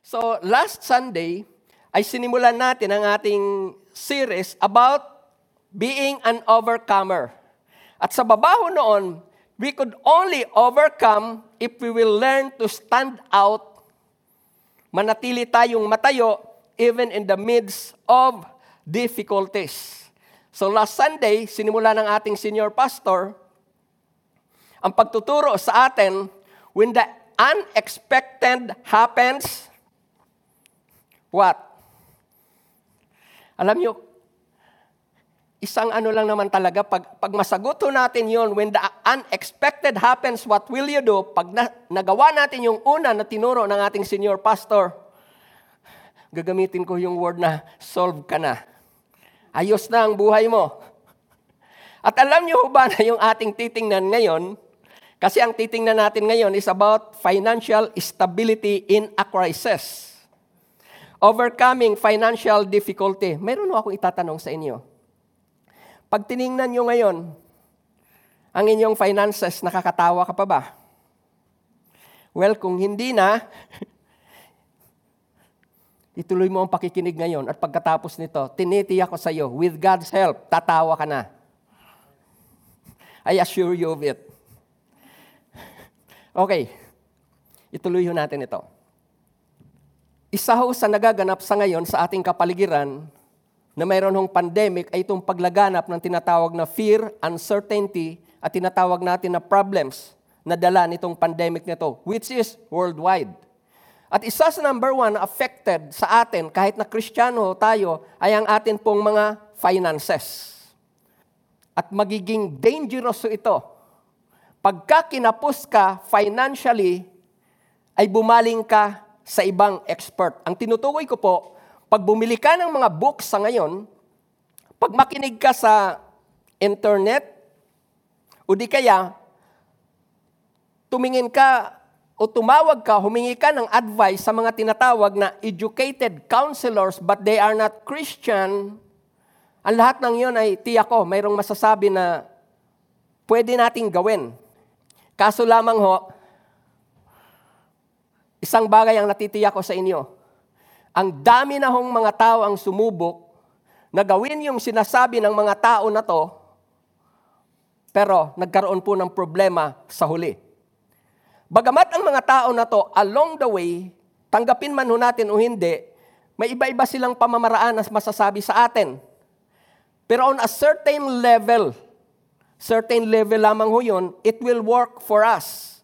So, last Sunday, ay sinimulan natin ang ating series about being an overcomer. At sa babaho noon, we could only overcome if we will learn to stand out, manatili tayong matayo, even in the midst of difficulties. So last Sunday, sinimula ng ating senior pastor, ang pagtuturo sa atin, when the unexpected happens, what? Alam nyo, isang ano lang naman talaga, pag, pag masaguto natin yon when the unexpected happens, what will you do? Pag na, nagawa natin yung una na tinuro ng ating senior pastor, gagamitin ko yung word na solve ka na. Ayos na ang buhay mo. At alam niyo ba na yung ating titingnan ngayon, kasi ang titingnan natin ngayon is about financial stability in a crisis. Overcoming financial difficulty. Meron akong itatanong sa inyo. Pag tiningnan nyo ngayon, ang inyong finances, nakakatawa ka pa ba? Well, kung hindi na, ituloy mo ang pakikinig ngayon at pagkatapos nito, tinitiyak ko sa iyo, with God's help, tatawa ka na. I assure you of it. Okay, ituloy natin ito. Isa ho sa nagaganap sa ngayon sa ating kapaligiran na mayroon hong pandemic ay itong paglaganap ng tinatawag na fear, uncertainty, at tinatawag natin na problems na dala nitong pandemic nito, which is worldwide. At isa sa number one affected sa atin, kahit na kristyano tayo, ay ang atin pong mga finances. At magiging dangerous ito pagka kinapos ka financially, ay bumaling ka sa ibang expert. Ang tinutukoy ko po, pag bumili ka ng mga books sa ngayon, pag makinig ka sa internet, o di kaya, tumingin ka o tumawag ka, humingi ka ng advice sa mga tinatawag na educated counselors but they are not Christian, ang lahat ng yon ay tiyak ko, mayroong masasabi na pwede nating gawin. Kaso lamang ho, isang bagay ang natitiyak ko sa inyo. Ang dami na hong mga tao ang sumubok na gawin yung sinasabi ng mga tao na to, pero nagkaroon po ng problema sa huli. Bagamat ang mga tao na to, along the way, tanggapin man ho natin o hindi, may iba-iba silang pamamaraan na masasabi sa atin. Pero on a certain level, certain level lamang ho yun, it will work for us.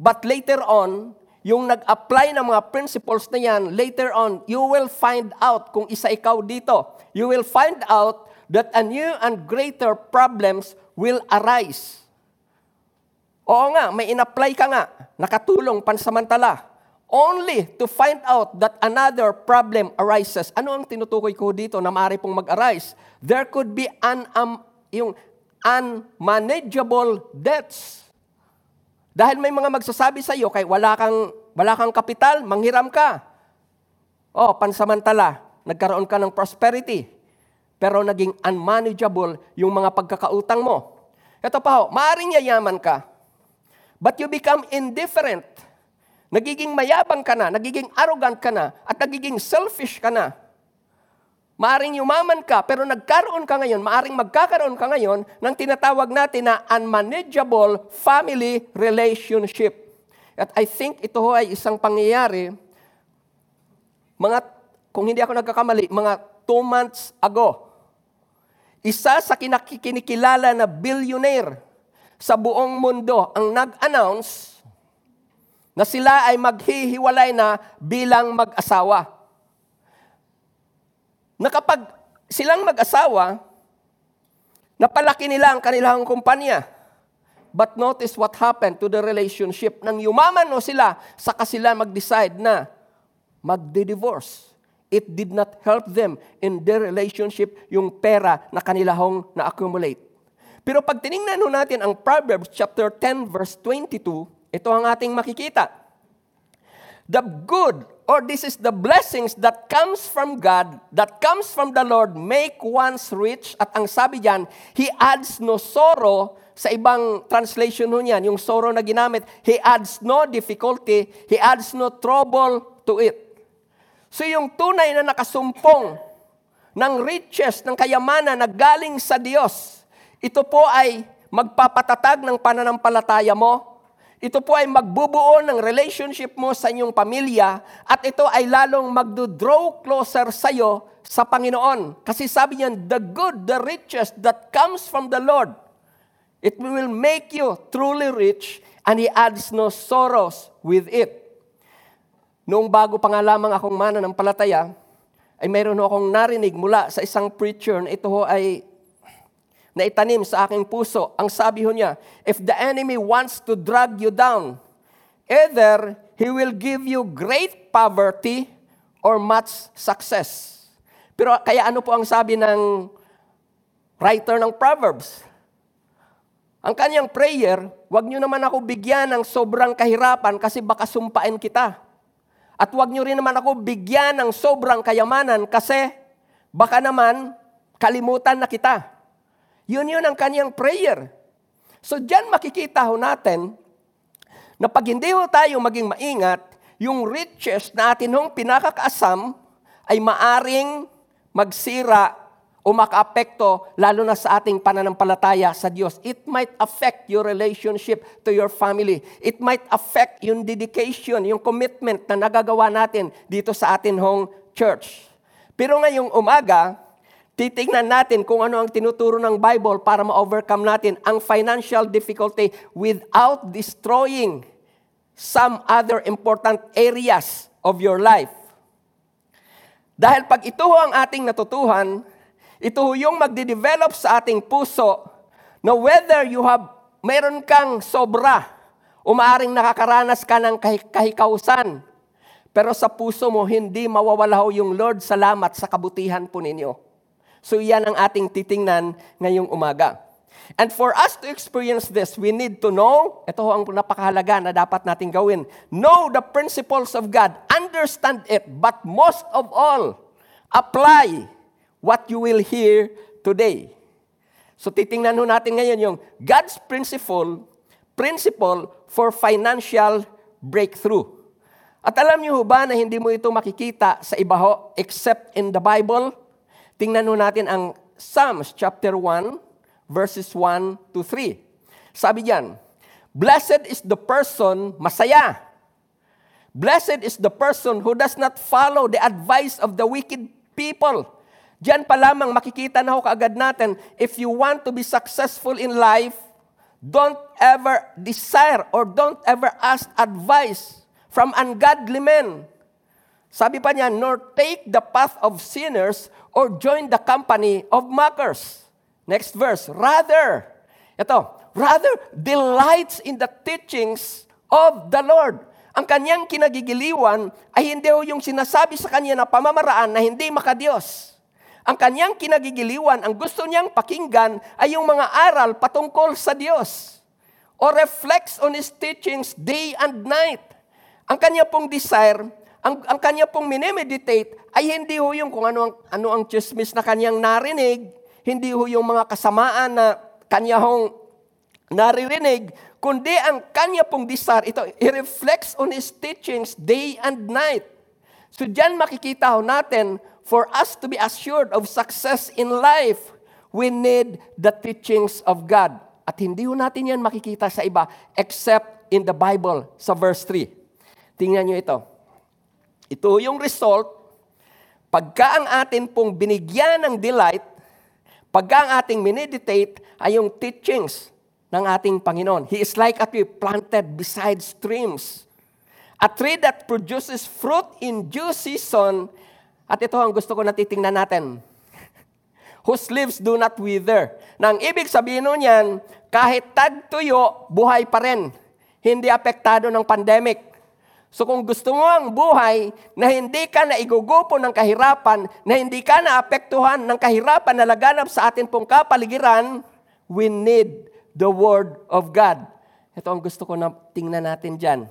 But later on, yung nag-apply ng mga principles na yan, later on, you will find out kung isa ikaw dito. You will find out that a new and greater problems will arise. Oo nga, may in-apply ka nga, nakatulong pansamantala. Only to find out that another problem arises. Ano ang tinutukoy ko dito na maaari pong mag-arise? There could be an, um, yung unmanageable debts. Dahil may mga magsasabi sa iyo, kay wala kang, wala kang kapital, manghiram ka. Oh, pansamantala, nagkaroon ka ng prosperity. Pero naging unmanageable yung mga pagkakautang mo. Ito pa ho, maaaring yayaman ka, but you become indifferent. Nagiging mayabang ka na, nagiging arrogant ka na, at nagiging selfish ka na. Maaring yumaman ka, pero nagkaroon ka ngayon, maaring magkakaroon ka ngayon ng tinatawag natin na unmanageable family relationship. At I think ito ay isang pangyayari, mga, kung hindi ako nagkakamali, mga two months ago. Isa sa kinakikinikilala na billionaire sa buong mundo ang nag-announce na sila ay maghihiwalay na bilang mag-asawa na kapag silang mag-asawa, napalaki nila ang kanilang kumpanya. But notice what happened to the relationship. Nang yumaman no sila, saka sila mag-decide na magde-divorce. It did not help them in their relationship yung pera na kanilahong na-accumulate. Pero pag tiningnan natin ang Proverbs chapter 10 verse 22, ito ang ating makikita. The good or this is the blessings that comes from God, that comes from the Lord, make one's rich. At ang sabi diyan, He adds no sorrow. Sa ibang translation nun yan, yung sorrow na ginamit, He adds no difficulty, He adds no trouble to it. So yung tunay na nakasumpong ng riches, ng kayamanan na galing sa Diyos, ito po ay magpapatatag ng pananampalataya mo. Ito po ay magbubuo ng relationship mo sa inyong pamilya at ito ay lalong magdo-draw closer sa iyo sa Panginoon. Kasi sabi niyan, the good, the riches that comes from the Lord, it will make you truly rich and He adds no sorrows with it. Noong bago pa nga lamang akong mana ng palataya, ay mayroon akong narinig mula sa isang preacher na ito ho ay naitanim sa aking puso. Ang sabi ho niya, if the enemy wants to drag you down, either he will give you great poverty or much success. Pero kaya ano po ang sabi ng writer ng Proverbs? Ang kanyang prayer, wag niyo naman ako bigyan ng sobrang kahirapan kasi baka sumpain kita. At huwag niyo rin naman ako bigyan ng sobrang kayamanan kasi baka naman kalimutan na kita. Yun yun ang kanyang prayer. So diyan makikita ho natin na pag hindi ho tayo maging maingat, yung riches na atin hong pinakakaasam ay maaring magsira o makaapekto lalo na sa ating pananampalataya sa Diyos. It might affect your relationship to your family. It might affect yung dedication, yung commitment na nagagawa natin dito sa atin hong church. Pero ngayong umaga, titingnan natin kung ano ang tinuturo ng Bible para ma-overcome natin ang financial difficulty without destroying some other important areas of your life. Dahil pag ito ang ating natutuhan, ito yung magde-develop sa ating puso na whether you have, mayroon kang sobra o maaring nakakaranas ka ng kahikausan, pero sa puso mo, hindi mawawala yung Lord, salamat sa kabutihan po ninyo. So yan ang ating titingnan ngayong umaga. And for us to experience this, we need to know, ito ang napakahalaga na dapat natin gawin, know the principles of God, understand it, but most of all, apply what you will hear today. So titingnan ho natin ngayon yung God's principle, principle for financial breakthrough. At alam niyo ba na hindi mo ito makikita sa iba ho except in the Bible? Tingnan ho natin ang Psalms chapter 1 verses 1 to 3. Sabi diyan, Blessed is the person, masaya. Blessed is the person who does not follow the advice of the wicked people Diyan pa lamang makikita na ho kaagad natin, if you want to be successful in life, don't ever desire or don't ever ask advice from ungodly men. Sabi pa niya, nor take the path of sinners or join the company of mockers. Next verse, rather, ito, rather delights in the teachings of the Lord. Ang kanyang kinagigiliwan ay hindi ho yung sinasabi sa kanya na pamamaraan na hindi makadiyos ang kanyang kinagigiliwan, ang gusto niyang pakinggan ay yung mga aral patungkol sa Diyos o reflects on His teachings day and night. Ang kanya pong desire, ang, ang kanya pong minemeditate ay hindi ho yung kung ano ang, ano ang chismis na kanyang narinig, hindi ho yung mga kasamaan na kanya hong naririnig, kundi ang kanya pong desire, ito, he reflects on His teachings day and night. So diyan makikita ho natin for us to be assured of success in life, we need the teachings of God. At hindi ho natin yan makikita sa iba except in the Bible sa verse 3. Tingnan nyo ito. Ito yung result pagka ang atin pong binigyan ng delight, pagka ang ating mineditate ay yung teachings ng ating Panginoon. He is like a tree planted beside streams. A tree that produces fruit in due season at ito ang gusto ko na titingnan natin. Whose leaves do not wither. Nang ibig sabihin nun yan, kahit tagtuyo, buhay pa rin. Hindi apektado ng pandemic. So kung gusto mo ang buhay na hindi ka na igugupo ng kahirapan, na hindi ka na apektuhan ng kahirapan na laganap sa atin pong kapaligiran, we need the Word of God. Ito ang gusto ko na tingnan natin dyan.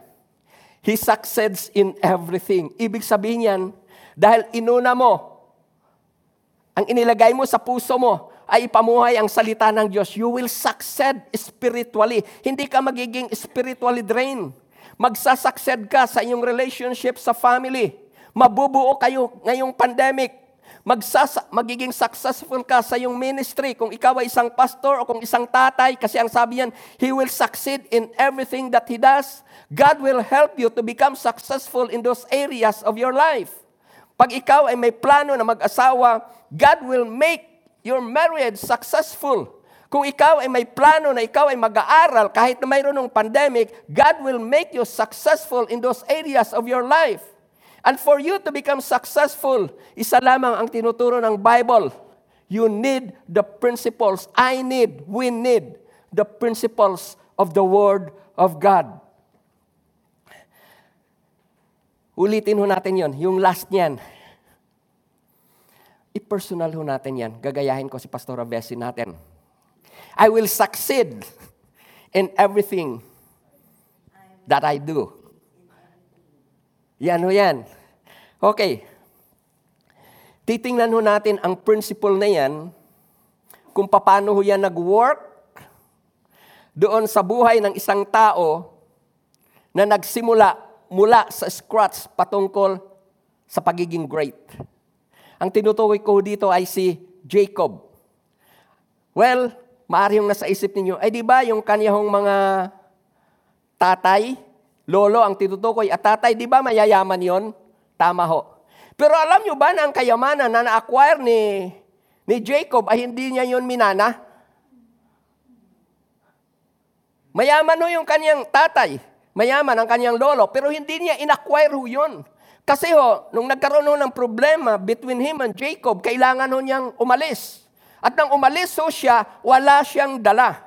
He succeeds in everything. Ibig sabihin yan, dahil inuna mo, ang inilagay mo sa puso mo ay ipamuhay ang salita ng Diyos. You will succeed spiritually. Hindi ka magiging spiritually drained. Magsasucceed ka sa iyong relationship sa family. Mabubuo kayo ngayong pandemic. Magsasa, magiging successful ka sa iyong ministry kung ikaw ay isang pastor o kung isang tatay kasi ang sabi niyan, he will succeed in everything that he does. God will help you to become successful in those areas of your life. Pag ikaw ay may plano na mag-asawa, God will make your marriage successful. Kung ikaw ay may plano na ikaw ay mag-aaral kahit na mayroon ng pandemic, God will make you successful in those areas of your life. And for you to become successful, isa lamang ang tinuturo ng Bible. You need the principles. I need, we need the principles of the Word of God. Ulitin ho natin yon, yung last niyan. I-personal ho natin yan. Gagayahin ko si Pastora Bessie natin. I will succeed in everything that I do. Yan o yan. Okay. Titingnan ho natin ang principle na yan, kung paano ho yan nag-work doon sa buhay ng isang tao na nagsimula mula sa scratch patungkol sa pagiging great. Ang tinutukoy ko dito ay si Jacob. Well, maari yung nasa isip ninyo, ay di ba yung kanyang mga tatay, lolo ang tinutukoy at tatay, di ba mayayaman yon? Tama ho. Pero alam nyo ba na ang kayamanan na na-acquire ni, ni Jacob ay hindi niya yon minana? Mayaman ho yung kanyang tatay, mayaman ang kanyang lolo, pero hindi niya in-acquire ho yun. Kasi ho, nung nagkaroon ho ng problema between him and Jacob, kailangan ho niyang umalis. At nang umalis ho siya, wala siyang dala.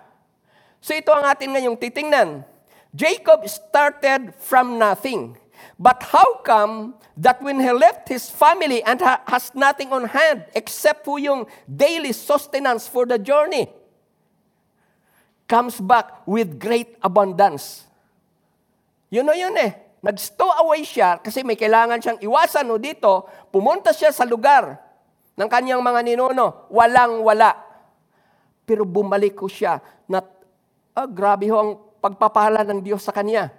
So ito ang atin ngayong titingnan. Jacob started from nothing. But how come that when he left his family and ha- has nothing on hand except for yung daily sustenance for the journey, comes back with great abundance? Yun o yun eh. Nag-stow away siya kasi may kailangan siyang iwasan o dito. Pumunta siya sa lugar ng kanyang mga ninuno. Walang wala. Pero bumalik ko siya na, ah, grabe ho ang pagpapala ng Diyos sa kanya.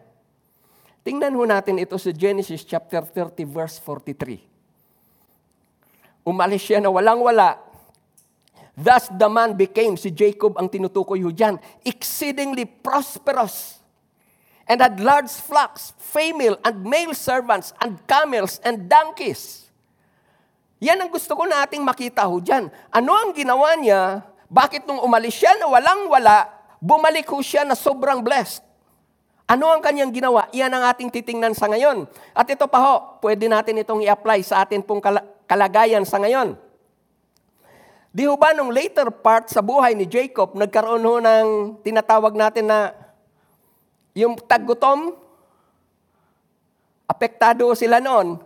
Tingnan ho natin ito sa Genesis chapter 30 verse 43. Umalis siya na walang-wala. Thus the man became, si Jacob ang tinutukoy ho dyan, exceedingly prosperous and had large flocks, female and male servants, and camels and donkeys. Yan ang gusto ko nating makita ho dyan. Ano ang ginawa niya? Bakit nung umalis siya na walang-wala, bumalik ho siya na sobrang blessed. Ano ang kanyang ginawa? Iyan ang ating titingnan sa ngayon. At ito pa ho, pwede natin itong i-apply sa atin pong kalagayan sa ngayon. Di ho ba nung later part sa buhay ni Jacob, nagkaroon ho ng tinatawag natin na yung taggutom, apektado sila noon.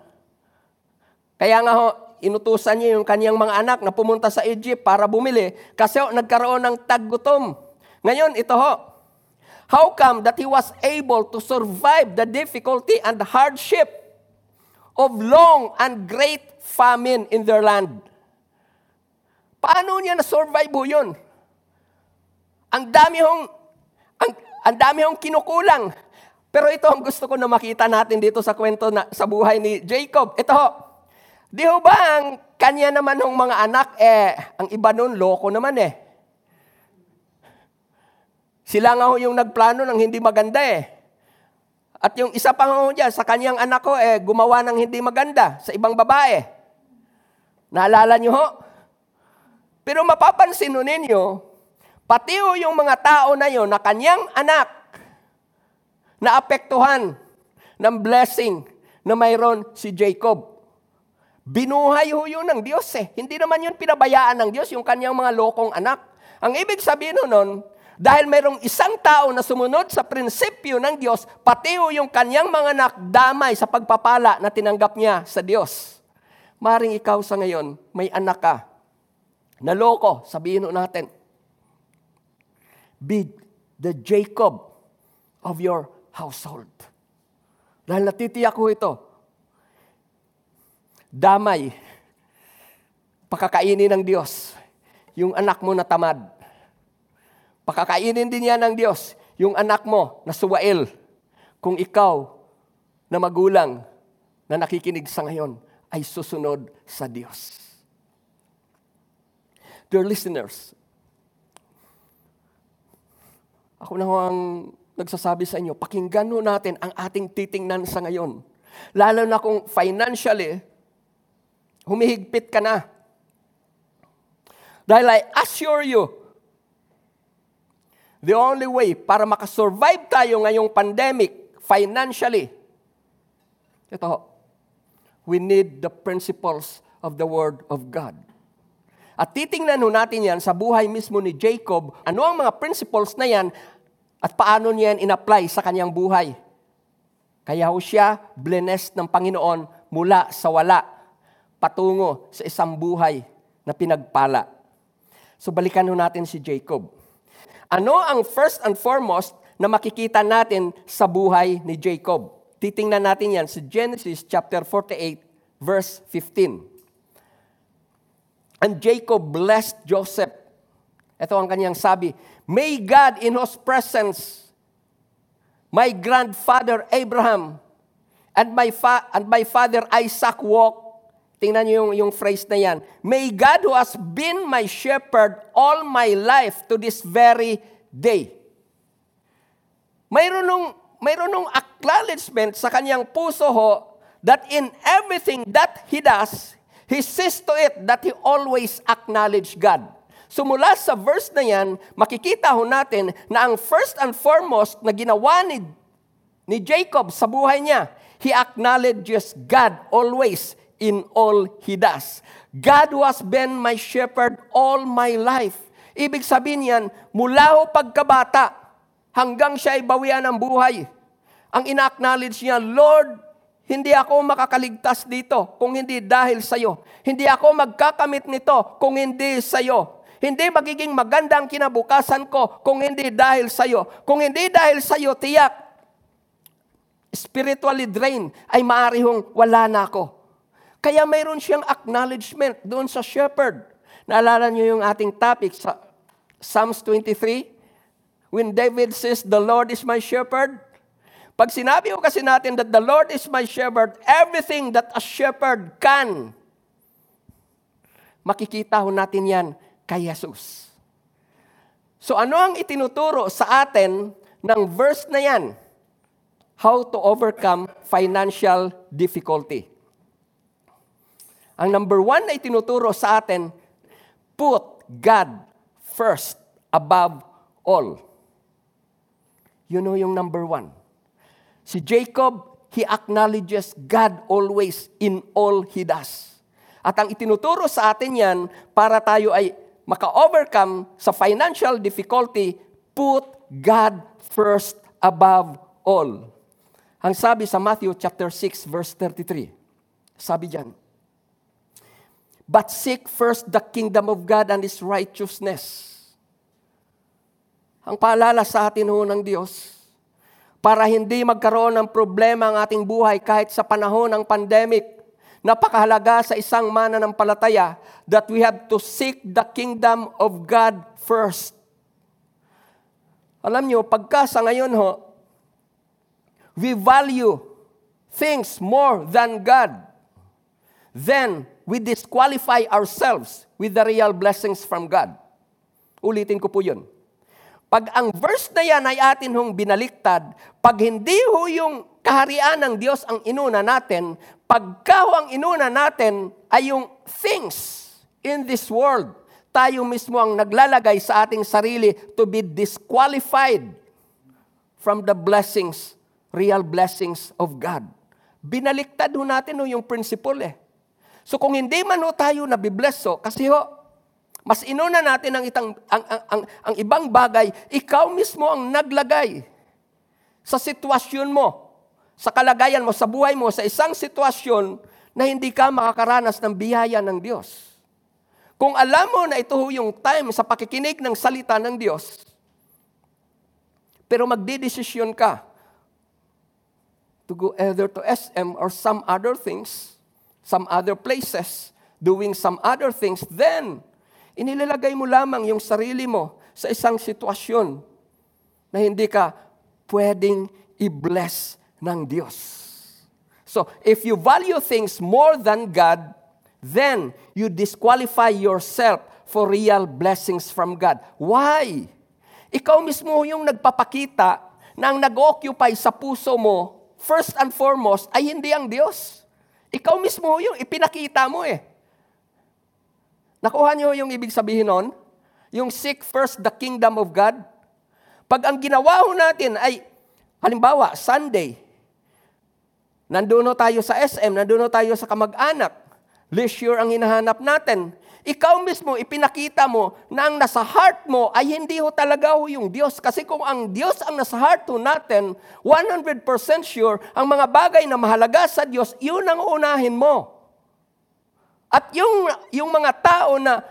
Kaya nga ho, inutusan niya yung kanyang mga anak na pumunta sa Egypt para bumili kasi nagkaroon ng taggutom. Ngayon, ito ho, how come that he was able to survive the difficulty and hardship of long and great famine in their land? Paano niya na-survive ho yun? Ang dami hong, ang, ang dami hong kinukulang. Pero ito ang gusto ko na makita natin dito sa kwento na, sa buhay ni Jacob. Ito ho, di ho ba ang kanya naman ng mga anak, eh, ang iba nun, loko naman eh. Sila nga ho yung nagplano ng hindi maganda eh. At yung isa pa ho dyan, sa kanyang anak ko, eh, gumawa ng hindi maganda sa ibang babae. Naalala nyo ho? Pero mapapansin ho ninyo, pati ho yung mga tao na yon na kanyang anak, na apektuhan ng blessing na mayroon si Jacob. Binuhay ho yun ng Diyos eh. Hindi naman yun pinabayaan ng Diyos, yung kanyang mga lokong anak. Ang ibig sabihin nun, dahil mayroong isang tao na sumunod sa prinsipyo ng Diyos, pati ho yung kanyang mga anak damay sa pagpapala na tinanggap niya sa Diyos. Maring ikaw sa ngayon, may anak ka, naloko, sabihin ho natin, be the Jacob of your household. Dahil natitiyak ko ito, damay, pakakainin ng Diyos, yung anak mo na tamad, Pakakainin din yan ng Diyos, yung anak mo na suwail, kung ikaw na magulang na nakikinig sa ngayon ay susunod sa Diyos. Dear listeners, ako na ang nagsasabi sa inyo, pakinggan ho natin ang ating titingnan sa ngayon. Lalo na kung financially, humihigpit ka na. Dahil I assure you, the only way para makasurvive tayo ngayong pandemic financially, ito, we need the principles of the Word of God. At titingnan natin yan sa buhay mismo ni Jacob, ano ang mga principles na yan at paano niya yan in-apply sa kanyang buhay. Kaya ho siya blessed ng Panginoon mula sa wala patungo sa isang buhay na pinagpala. So balikan ho natin si Jacob. Ano ang first and foremost na makikita natin sa buhay ni Jacob? Titingnan natin yan sa Genesis chapter 48 verse 15. And Jacob blessed Joseph. Ito ang kanyang sabi, May God in whose presence my grandfather Abraham and my, fa- and my father Isaac walk. Tingnan niyo yung, yung phrase na yan. May God who has been my shepherd all my life to this very day. Mayroon nung, mayroon nung acknowledgement sa kanyang puso ho that in everything that he does, He says to it that he always acknowledge God. So mula sa verse na yan, makikita ho natin na ang first and foremost na ginawa ni, ni Jacob sa buhay niya, he acknowledges God always in all he does. God who has been my shepherd all my life. Ibig sabihin yan, mula ho pagkabata hanggang siya ay bawian ng buhay. Ang ina-acknowledge niya, Lord, hindi ako makakaligtas dito kung hindi dahil sa iyo. Hindi ako magkakamit nito kung hindi sa iyo. Hindi magiging maganda ang kinabukasan ko kung hindi dahil sa iyo. Kung hindi dahil sa iyo, tiyak, spiritually drained, ay maaari hong wala na ako. Kaya mayroon siyang acknowledgement doon sa shepherd. Naalala niyo yung ating topic sa Psalms 23? When David says, The Lord is my shepherd, pag sinabi ko kasi natin that the Lord is my shepherd, everything that a shepherd can, makikita ho natin yan kay Jesus. So ano ang itinuturo sa atin ng verse na yan? How to overcome financial difficulty. Ang number one na itinuturo sa atin, put God first above all. You know yung number one. Si Jacob, he acknowledges God always in all he does. At ang itinuturo sa atin yan, para tayo ay maka-overcome sa financial difficulty, put God first above all. Ang sabi sa Matthew chapter 6 verse 33, sabi diyan, But seek first the kingdom of God and His righteousness. Ang paalala sa atin ho ng Diyos, para hindi magkaroon ng problema ang ating buhay kahit sa panahon ng pandemic. Napakahalaga sa isang mananampalataya that we have to seek the kingdom of God first. Alam nyo, pagka sa ngayon ho, we value things more than God, then we disqualify ourselves with the real blessings from God. Ulitin ko po yun. Pag ang verse na yan ay atin hong binaliktad, pag hindi ho yung kaharian ng Diyos ang inuna natin, pagka ho ang inuna natin ay yung things in this world, tayo mismo ang naglalagay sa ating sarili to be disqualified from the blessings, real blessings of God. Binaliktad ho natin ho yung principle eh. So kung hindi man ho tayo nabibless ho, kasi ho, mas inuna natin ang, itang, ang, ang, ang, ang ibang bagay, ikaw mismo ang naglagay sa sitwasyon mo, sa kalagayan mo, sa buhay mo, sa isang sitwasyon na hindi ka makakaranas ng biyaya ng Diyos. Kung alam mo na ito yung time sa pakikinig ng salita ng Diyos, pero magdidesisyon ka to go either to SM or some other things, some other places, doing some other things, then Inilalagay mo lamang yung sarili mo sa isang sitwasyon na hindi ka pwedeng i-bless ng Diyos. So, if you value things more than God, then you disqualify yourself for real blessings from God. Why? Ikaw mismo yung nagpapakita na ang nag-occupy sa puso mo, first and foremost, ay hindi ang Diyos. Ikaw mismo yung ipinakita mo eh. Nakuha niyo yung ibig sabihin nun? Yung seek first the kingdom of God. Pag ang ginawa ho natin ay, halimbawa, Sunday, nandoon tayo sa SM, nandoon tayo sa kamag-anak, leisure ang hinahanap natin. Ikaw mismo, ipinakita mo na ang nasa heart mo ay hindi ho talaga ho yung Diyos. Kasi kung ang Diyos ang nasa heart ho natin, 100% sure, ang mga bagay na mahalaga sa Diyos, yun ang unahin mo. At yung, yung mga tao na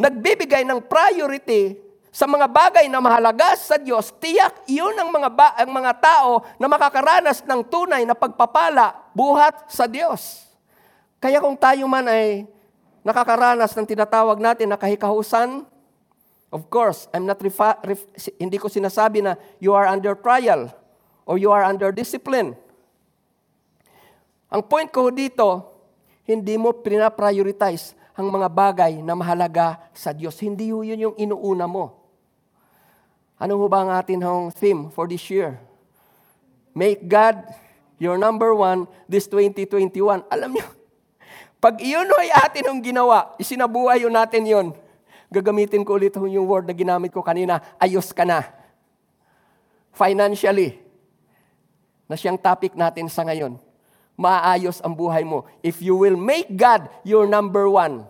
nagbibigay ng priority sa mga bagay na mahalaga sa Diyos, tiyak iyon ang mga, ba, ang mga tao na makakaranas ng tunay na pagpapala buhat sa Diyos. Kaya kung tayo man ay nakakaranas ng tinatawag natin na kahikahusan, of course, I'm not refa- ref- hindi ko sinasabi na you are under trial or you are under discipline. Ang point ko dito, hindi mo pinaprioritize ang mga bagay na mahalaga sa Diyos. Hindi yun yung inuuna mo. Ano ho ba ang atin hong theme for this year? Make God your number one this 2021. Alam niyo, pag iyon ay atin ang ginawa, isinabuhay yun natin yon. Gagamitin ko ulit yung word na ginamit ko kanina, ayos ka na. Financially, na siyang topic natin sa ngayon. Maayos ang buhay mo. If you will make God your number one.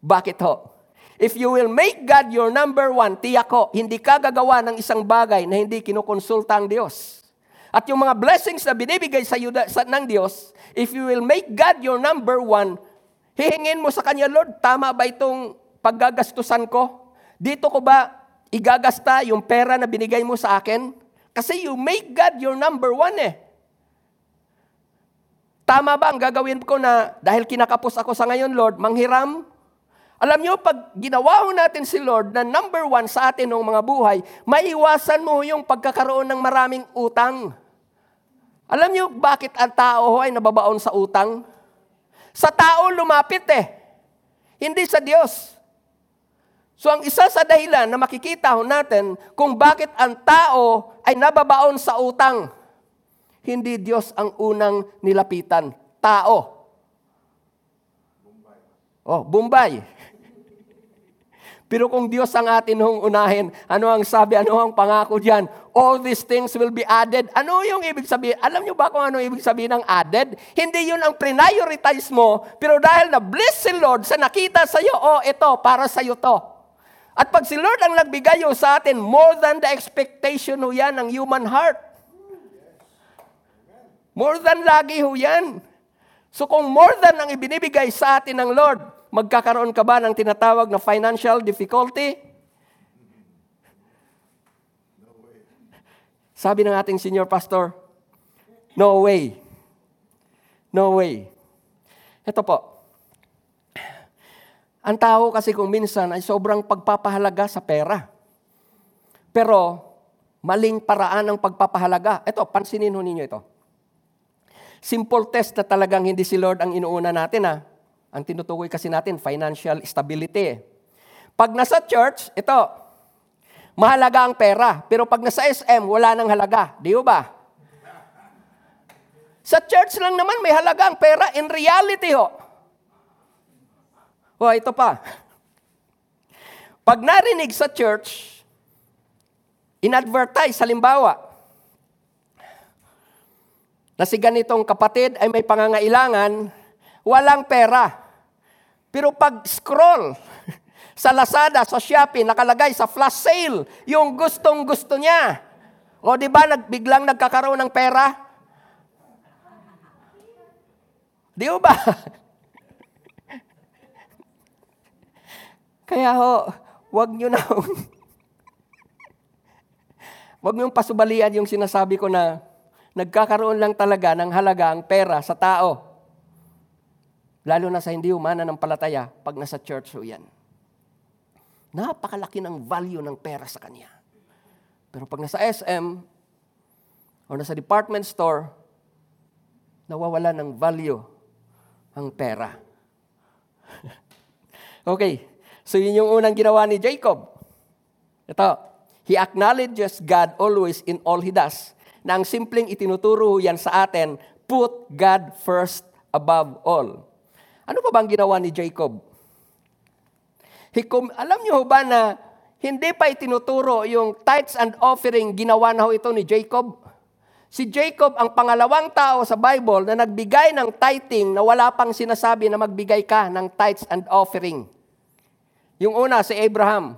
Bakit ho? If you will make God your number one, tiyak ko, hindi ka gagawa ng isang bagay na hindi kinukonsulta ang Diyos. At yung mga blessings na binibigay sa iyo sa, ng Diyos, if you will make God your number one, hihingin mo sa Kanya, Lord, tama ba itong paggagastusan ko? Dito ko ba igagasta yung pera na binigay mo sa akin? Kasi you make God your number one eh. Tama ba ang gagawin ko na dahil kinakapos ako sa ngayon, Lord, manghiram? Alam nyo, pag ginawa ho natin si Lord na number one sa atin ng mga buhay, maiwasan mo yung pagkakaroon ng maraming utang. Alam nyo bakit ang tao ay nababaon sa utang? Sa tao lumapit eh. Hindi sa Diyos. So ang isa sa dahilan na makikita ho natin kung bakit ang tao ay nababaon sa utang, hindi Diyos ang unang nilapitan. Tao. Oh, Bombay. Pero kung Diyos ang atin hong unahin, ano ang sabi, ano ang pangako diyan? All these things will be added. Ano yung ibig sabihin? Alam niyo ba kung ano ibig sabihin ng added? Hindi yun ang prioritize mo, pero dahil na bless si Lord sa nakita sa iyo, oh, ito, para sa iyo to. At pag si Lord ang nagbigay sa atin, more than the expectation ho yan ng human heart. More than lagi ho yan. So kung more than ang ibinibigay sa atin ng Lord, Magkakaroon ka ba ng tinatawag na financial difficulty? Sabi ng ating senior pastor, no way. No way. Ito po. Ang tao kasi kung minsan ay sobrang pagpapahalaga sa pera. Pero maling paraan ng pagpapahalaga. Ito, pansinin ho ninyo ito. Simple test na talagang hindi si Lord ang inuuna natin ha. Ang tinutukoy kasi natin, financial stability. Pag nasa church, ito, mahalaga ang pera. Pero pag nasa SM, wala nang halaga. Di ba? Sa church lang naman may halaga ang pera. In reality, ho. O, ito pa. Pag narinig sa church, in-advertise, halimbawa, na si ganitong kapatid ay may pangangailangan, walang pera. Pero pag scroll sa Lazada, sa Shopee, nakalagay sa flash sale, yung gustong gusto niya. O di ba nagbiglang nagkakaroon ng pera? Di ba? Kaya ho, wag nyo na Wag nyo pasubalian yung sinasabi ko na nagkakaroon lang talaga ng halaga ang pera sa tao. Lalo na sa hindi umana ng palataya pag nasa church ho yan. Napakalaki ng value ng pera sa kanya. Pero pag nasa SM o nasa department store, nawawala ng value ang pera. okay, so yun yung unang ginawa ni Jacob. Ito, he acknowledges God always in all he does. Na ang simpleng itinuturo yan sa atin, put God first above all. Ano pa bang ginawa ni Jacob? He com- alam niyo ba na hindi pa itinuturo yung tithes and offering, ginawa na ho ito ni Jacob? Si Jacob ang pangalawang tao sa Bible na nagbigay ng tithing na wala pang sinasabi na magbigay ka ng tithes and offering. Yung una, si Abraham,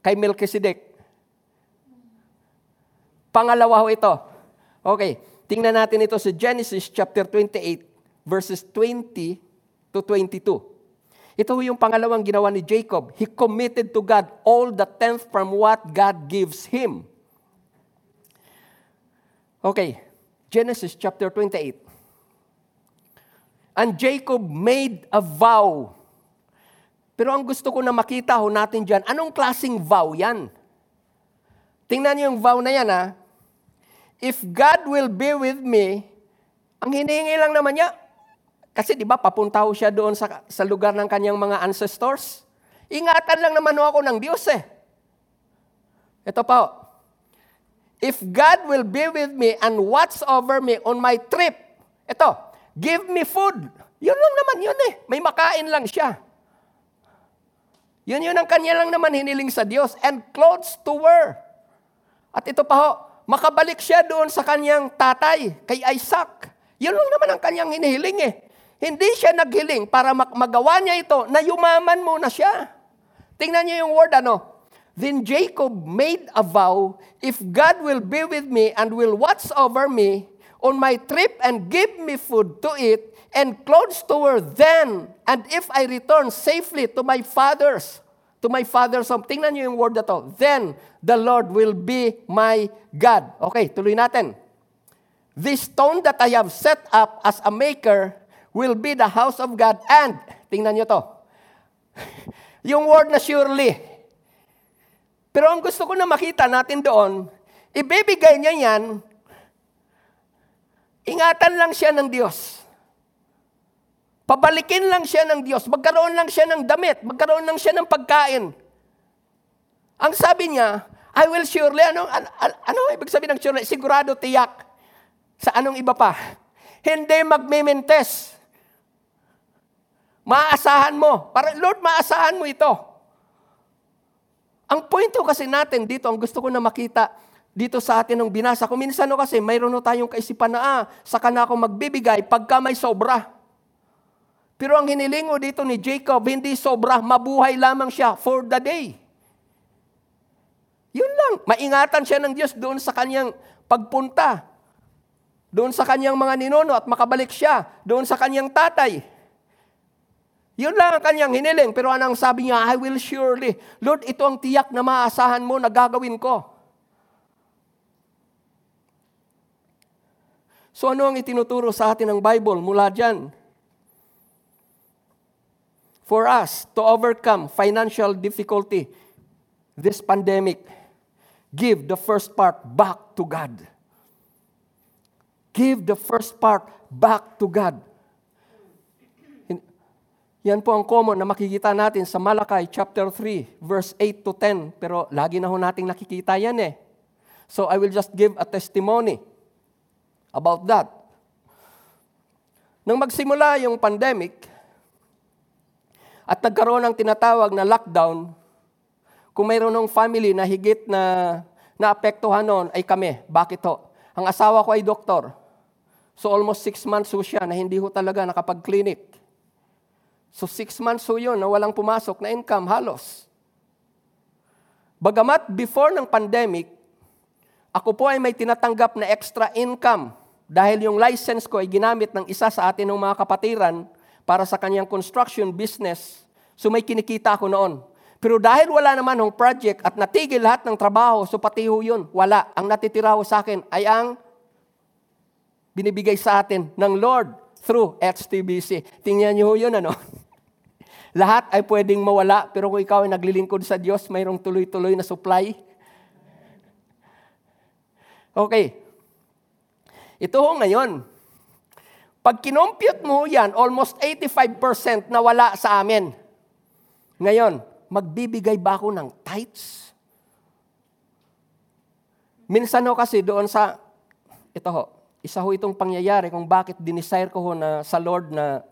kay Melchizedek. Pangalawa ho ito. Okay, tingnan natin ito sa Genesis chapter 28, verses 20 to 22. Ito yung pangalawang ginawa ni Jacob. He committed to God all the tenth from what God gives him. Okay, Genesis chapter 28. And Jacob made a vow. Pero ang gusto ko na makita ho natin dyan, anong klasing vow yan? Tingnan niyo yung vow na yan ha. If God will be with me, ang hinihingi lang naman niya, kasi di ba papunta siya doon sa, sa lugar ng kanyang mga ancestors. Ingatan lang naman ako ng Diyos eh. Ito pa. If God will be with me and watch over me on my trip, ito, give me food. Yun lang naman yun eh. May makain lang siya. Yun yun ang kanya lang naman hiniling sa Diyos. And clothes to wear. At ito pa ho, makabalik siya doon sa kanyang tatay, kay Isaac. Yun lang naman ang kanyang hinihiling eh. Hindi siya naghiling para magawa niya ito na yumaman muna siya. Tingnan niyo yung word ano, Then Jacob made a vow, if God will be with me and will watch over me on my trip and give me food to eat and clothes to wear then, and if I return safely to my father's, to my father's home. Tingnan niyo yung word na to. Then the Lord will be my God. Okay, tuloy natin. This stone that I have set up as a maker will be the house of God and, tingnan niyo to, yung word na surely, pero ang gusto ko na makita natin doon, ibibigay niya yan, ingatan lang siya ng Diyos. Pabalikin lang siya ng Diyos. Magkaroon lang siya ng damit. Magkaroon lang siya ng pagkain. Ang sabi niya, I will surely, ano, ano, ano ibig sabihin ng surely? Sigurado tiyak. Sa anong iba pa? Hindi magmimentes. Maasahan mo. Para, Lord, maasahan mo ito. Ang point kasi natin dito, ang gusto ko na makita dito sa atin ng binasa. Kung minsan no kasi, mayroon no tayong kaisipan na, ah, saka na ako magbibigay pagka may sobra. Pero ang hinilingo dito ni Jacob, hindi sobra, mabuhay lamang siya for the day. Yun lang. Maingatan siya ng Diyos doon sa kanyang pagpunta. Doon sa kanyang mga ninuno at makabalik siya. Doon sa kanyang tatay. Yun lang ang kanyang hiniling. Pero anong sabi niya, I will surely. Lord, ito ang tiyak na maasahan mo na gagawin ko. So ano ang itinuturo sa atin ng Bible mula dyan? For us to overcome financial difficulty, this pandemic, give the first part back to God. Give the first part back to God. Yan po ang common na makikita natin sa Malakay chapter 3, verse 8 to 10. Pero lagi na ho nating nakikita yan eh. So I will just give a testimony about that. Nang magsimula yung pandemic, at nagkaroon ng tinatawag na lockdown, kung mayroon ng family na higit na naapektuhan noon ay kami. Bakit ho? Ang asawa ko ay doktor. So almost six months ho siya na hindi ho talaga nakapag-clinic. So six months ho yun na walang pumasok na income halos. Bagamat before ng pandemic, ako po ay may tinatanggap na extra income dahil yung license ko ay ginamit ng isa sa atin ng mga kapatiran para sa kanyang construction business. So may kinikita ako noon. Pero dahil wala naman ng project at natigil lahat ng trabaho, so pati ho yun, wala. Ang natitira ho sa akin ay ang binibigay sa atin ng Lord through XTBC. Tingnan niyo yun, ano? Lahat ay pwedeng mawala, pero kung ikaw ay naglilingkod sa Diyos, mayroong tuloy-tuloy na supply. Okay. Ito ho ngayon. Pag kinompute mo yan, almost 85% na wala sa amin. Ngayon, magbibigay ba ako ng tithes? Minsan ho kasi doon sa, ito ho, isa ho itong pangyayari kung bakit dinesire ko ho na sa Lord na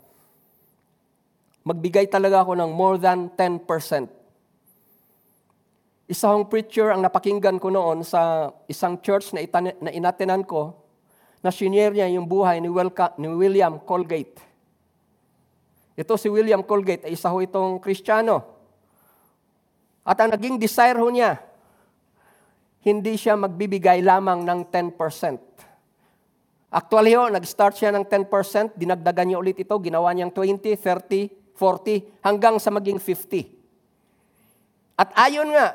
magbigay talaga ako ng more than 10%. Isa hong preacher ang napakinggan ko noon sa isang church na, itan- na inatenan ko na shinare niya yung buhay ni, Welka, ni William Colgate. Ito si William Colgate ay isa ho itong Kristiyano. At ang naging desire ho niya, hindi siya magbibigay lamang ng 10%. Actually ho, nag-start siya ng 10%, dinagdagan niya ulit ito, ginawa niyang 20, 30, 40, hanggang sa maging 50. At ayon nga,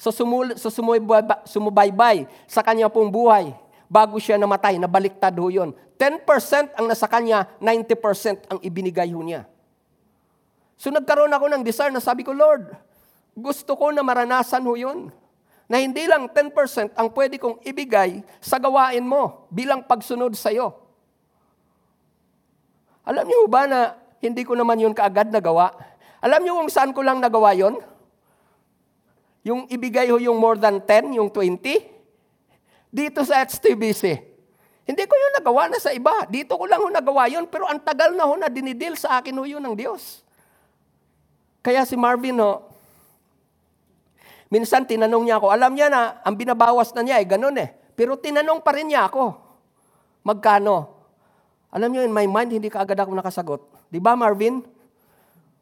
sa, sumul- sa sumubaybay, sumubaybay sa kanya pong buhay, bago siya namatay, nabaliktad ho yun. 10% ang nasa kanya, 90% ang ibinigay ho niya. So nagkaroon ako ng desire na sabi ko, Lord, gusto ko na maranasan ho yun. Na hindi lang 10% ang pwede kong ibigay sa gawain mo bilang pagsunod sa iyo. Alam niyo ba na hindi ko naman yun kaagad nagawa? Alam niyo kung saan ko lang nagawa yon? Yung ibigay ho yung more than 10, yung 20, dito sa HTBC. Hindi ko yun nagawa na sa iba. Dito ko lang ho nagawa yun, pero ang tagal na ho na dinidil sa akin ho yun ng Diyos. Kaya si Marvin ho, minsan tinanong niya ako, alam niya na ang binabawas na niya ay ganun eh. Pero tinanong pa rin niya ako, magkano? Alam niyo, in my mind, hindi ka agad ako nakasagot. Di ba, Marvin?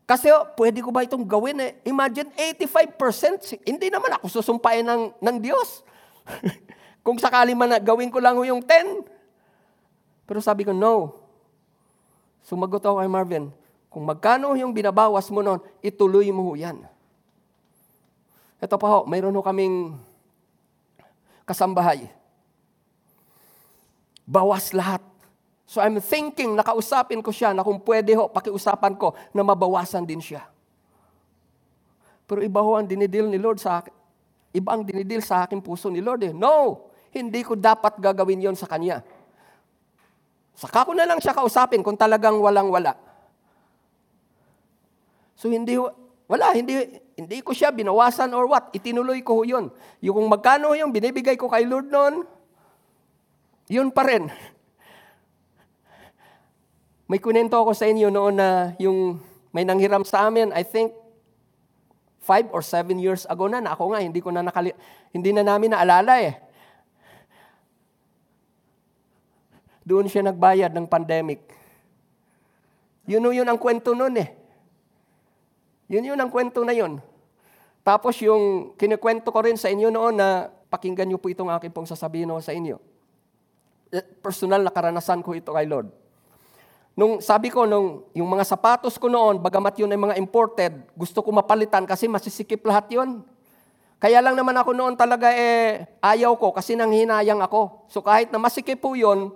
Kasi oh, pwede ko ba itong gawin eh? Imagine, 85%. Hindi naman ako susumpain ng, ng Diyos. Kung sakali man gawin ko lang yung 10. Pero sabi ko, no. Sumagot ako kay Marvin, kung magkano yung binabawas mo noon, ituloy mo yan. Ito pa ho, mayroon ho kaming kasambahay. Bawas lahat. So I'm thinking, nakausapin ko siya na kung pwede ho, pakiusapan ko na mabawasan din siya. Pero iba ho ang dinidil ni Lord sa akin. Iba ang dinidil sa akin puso ni Lord eh. No! hindi ko dapat gagawin yon sa kanya. Saka ko na lang siya kausapin kung talagang walang-wala. So hindi, wala, hindi, hindi ko siya binawasan or what. Itinuloy ko yun. Yung kung magkano yung binibigay ko kay Lord noon, yun pa rin. May kunento ako sa inyo noon na yung may nanghiram sa amin, I think, five or seven years ago na, na ako nga, hindi ko na nakali, hindi na namin naalala eh. Doon siya nagbayad ng pandemic. Yun o yun ang kwento nun eh. Yun yun ang kwento na yun. Tapos yung kinikwento ko rin sa inyo noon na pakinggan niyo po itong aking pong sasabihin sa inyo. Eh, personal na karanasan ko ito kay Lord. Nung sabi ko, nung yung mga sapatos ko noon, bagamat yun ay mga imported, gusto ko mapalitan kasi masisikip lahat yun. Kaya lang naman ako noon talaga eh, ayaw ko kasi nang hinayang ako. So kahit na masikip po yun,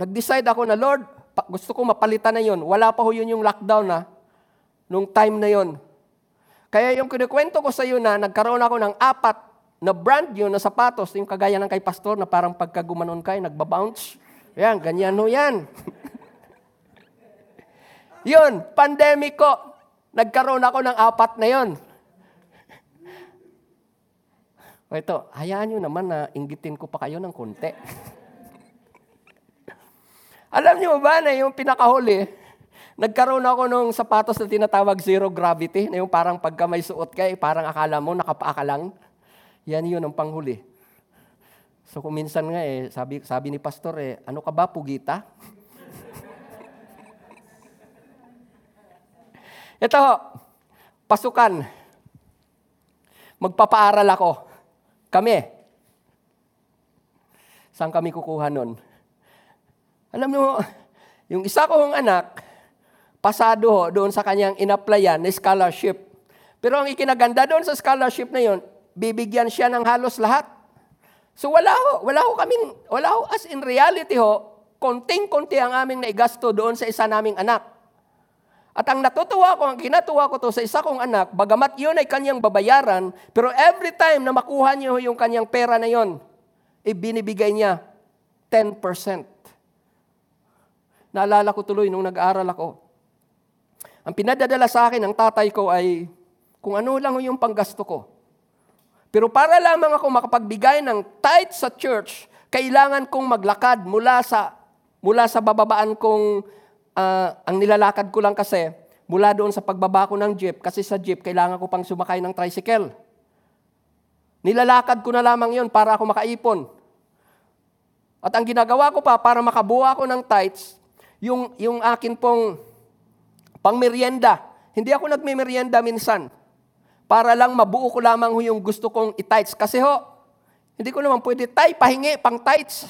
Nag-decide ako na, Lord, gusto ko mapalitan na yon. Wala pa ho yun yung lockdown na, nung time na yon. Kaya yung kinikwento ko sa iyo na nagkaroon ako ng apat na brand new na sapatos, yung kagaya ng kay pastor na parang pagka gumanon kayo, nagbabounce. Yan, ganyan ho yan. yun, pandemic ko. Nagkaroon ako ng apat na yon. O ito, hayaan nyo naman na inggitin ko pa kayo ng konti. Alam niyo ba na yung pinakahuli, nagkaroon ako ng sapatos na tinatawag zero gravity, na yung parang pagka may suot ka, eh, parang akala mo nakapaa ka lang. Yan yun ang panghuli. So kung minsan nga eh, sabi, sabi ni pastor eh, ano ka ba, pugita? Ito, pasukan. Magpapaaral ako. Kami. Saan kami kukuha nun? Alam mo, yung isa kong anak, pasado ho doon sa kanyang inaplayan na scholarship. Pero ang ikinaganda doon sa scholarship na yon, bibigyan siya ng halos lahat. So wala ho, wala ho kaming, wala ho, as in reality ho, konting-konti ang aming naigasto doon sa isa naming anak. At ang natutuwa ko, ang kinatuwa ko to sa isa kong anak, bagamat yun ay kanyang babayaran, pero every time na makuha niyo yung kanyang pera na yon, ibinibigay niya 10%. Naalala ko tuloy nung nag-aaral ako. Ang pinadadala sa akin ng tatay ko ay kung ano lang yung panggasto ko. Pero para lamang ako makapagbigay ng tithe sa church, kailangan kong maglakad mula sa mula sa bababaan kong uh, ang nilalakad ko lang kasi mula doon sa pagbaba ko ng jeep kasi sa jeep kailangan ko pang sumakay ng tricycle. Nilalakad ko na lamang yon para ako makaipon. At ang ginagawa ko pa para makabuha ako ng tithes, yung, yung akin pong pangmeryenda. Hindi ako nagme-merienda minsan. Para lang mabuo ko lamang yung gusto kong i-tithes. Kasi ho, hindi ko naman pwede, tay, pahingi, pang tithes.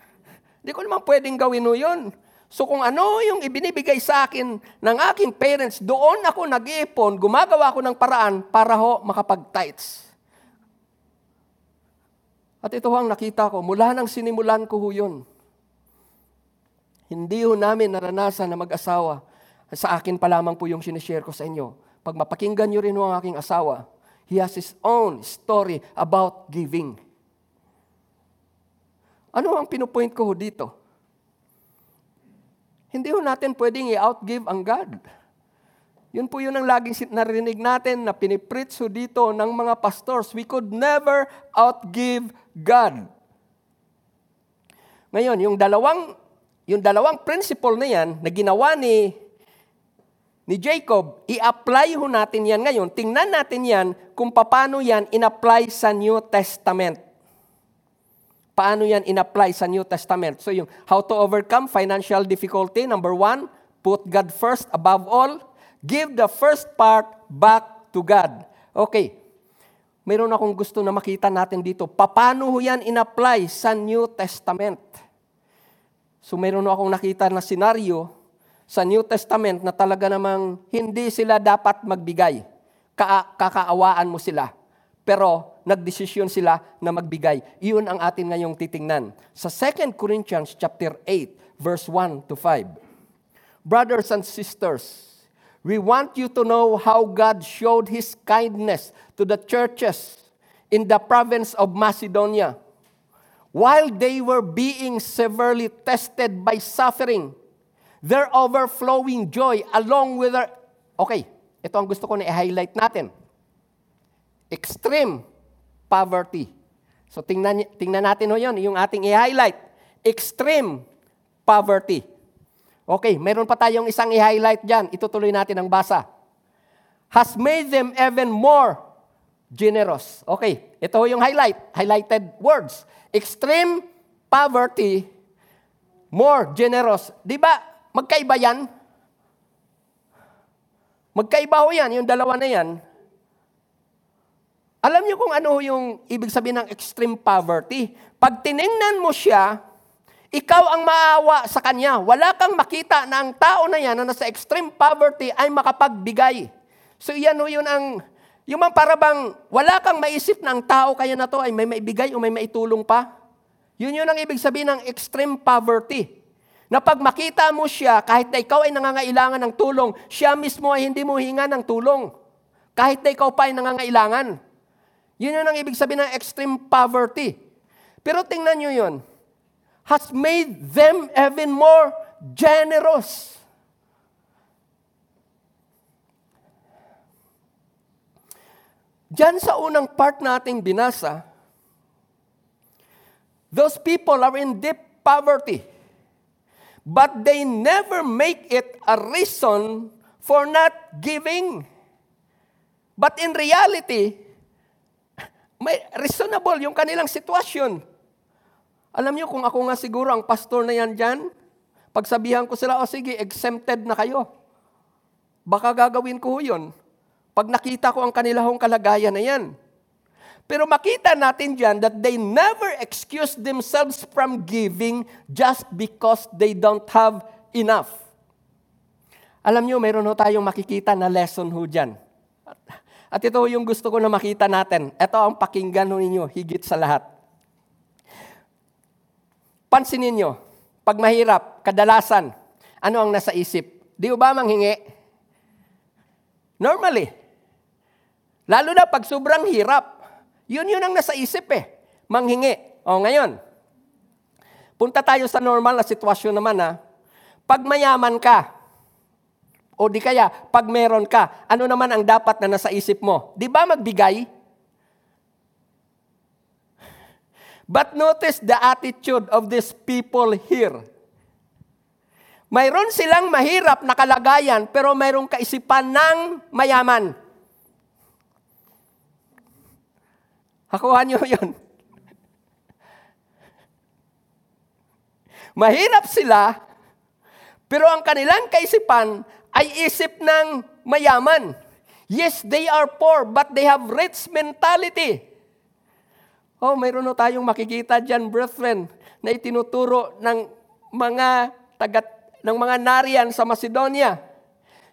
hindi ko naman pwedeng gawin ho yun. So kung ano yung ibinibigay sa akin ng aking parents, doon ako nag-iipon, gumagawa ako ng paraan para ho makapag-tithes. At ito ang nakita ko, mula nang sinimulan ko ho yun. Hindi ho namin naranasan na mag-asawa. Sa akin pa lamang po yung sinishare ko sa inyo pag mapakinggan nyo rin ang aking asawa, he has his own story about giving. Ano ang pinupoint ko dito? Hindi ho natin pwedeng i-outgive ang God. Yun po yun ang laging narinig natin na pinipreach dito ng mga pastors. We could never outgive God. Ngayon, yung dalawang, yung dalawang principle na yan na ginawa ni ni Jacob, i-apply ho natin yan ngayon. Tingnan natin yan kung paano yan in-apply sa New Testament. Paano yan in-apply sa New Testament? So yung how to overcome financial difficulty, number one, put God first above all. Give the first part back to God. Okay, mayroon akong gusto na makita natin dito. Paano ho yan in-apply sa New Testament? So mayroon akong nakita na senaryo sa New Testament na talaga namang hindi sila dapat magbigay. Ka- kakaawaan mo sila. Pero nagdesisyon sila na magbigay. Iyon ang atin ngayong titingnan. Sa 2 Corinthians chapter 8 verse 1 to 5. Brothers and sisters, we want you to know how God showed his kindness to the churches in the province of Macedonia. While they were being severely tested by suffering, their overflowing joy along with their... Okay, ito ang gusto ko na i-highlight natin. Extreme poverty. So tingnan, tingnan natin ho yun, yung ating i-highlight. Extreme poverty. Okay, meron pa tayong isang i-highlight dyan. Itutuloy natin ang basa. Has made them even more generous. Okay, ito yung highlight. Highlighted words. Extreme poverty, more generous. Di ba, Magkaiba yan. Magkaiba ho yan, yung dalawa na yan. Alam niyo kung ano yung ibig sabihin ng extreme poverty? Pag tiningnan mo siya, ikaw ang maawa sa kanya. Wala kang makita na ang tao na yan na nasa extreme poverty ay makapagbigay. So yan ho yun ang, yung mga parabang wala kang maisip na ang tao kaya na to ay may maibigay o may maitulong pa. Yun yun ang ibig sabihin ng extreme poverty na pag makita mo siya, kahit na ikaw ay nangangailangan ng tulong, siya mismo ay hindi mo hinga ng tulong. Kahit na ikaw pa ay nangangailangan. Yun yun ang ibig sabihin ng extreme poverty. Pero tingnan nyo yun. Has made them even more generous. Diyan sa unang part nating binasa, those people are in deep poverty but they never make it a reason for not giving. But in reality, may reasonable yung kanilang sitwasyon. Alam niyo kung ako nga siguro ang pastor na yan dyan, pagsabihan ko sila, o oh, sige, exempted na kayo. Baka gagawin ko yun. Pag nakita ko ang kanilahong kalagayan na yan. Pero makita natin dyan that they never excuse themselves from giving just because they don't have enough. Alam nyo, mayroon ho tayong makikita na lesson ho dyan. At ito yung gusto ko na makita natin. Ito ang pakinggan ho ninyo, higit sa lahat. Pansinin nyo, pag mahirap, kadalasan, ano ang nasa isip? Di ba manghingi? Normally. Lalo na pag sobrang hirap, yun yun ang nasa isip eh. Manghingi. O ngayon, punta tayo sa normal na sitwasyon naman ha. Pag mayaman ka, o di kaya, pag meron ka, ano naman ang dapat na nasa isip mo? Di ba magbigay? But notice the attitude of these people here. Mayroon silang mahirap na kalagayan, pero mayroong kaisipan ng mayaman. Hakuha niyo yun. Mahirap sila, pero ang kanilang kaisipan ay isip ng mayaman. Yes, they are poor, but they have rich mentality. Oh, mayroon na tayong makikita dyan, brethren, na itinuturo ng mga taga, ng mga narian sa Macedonia.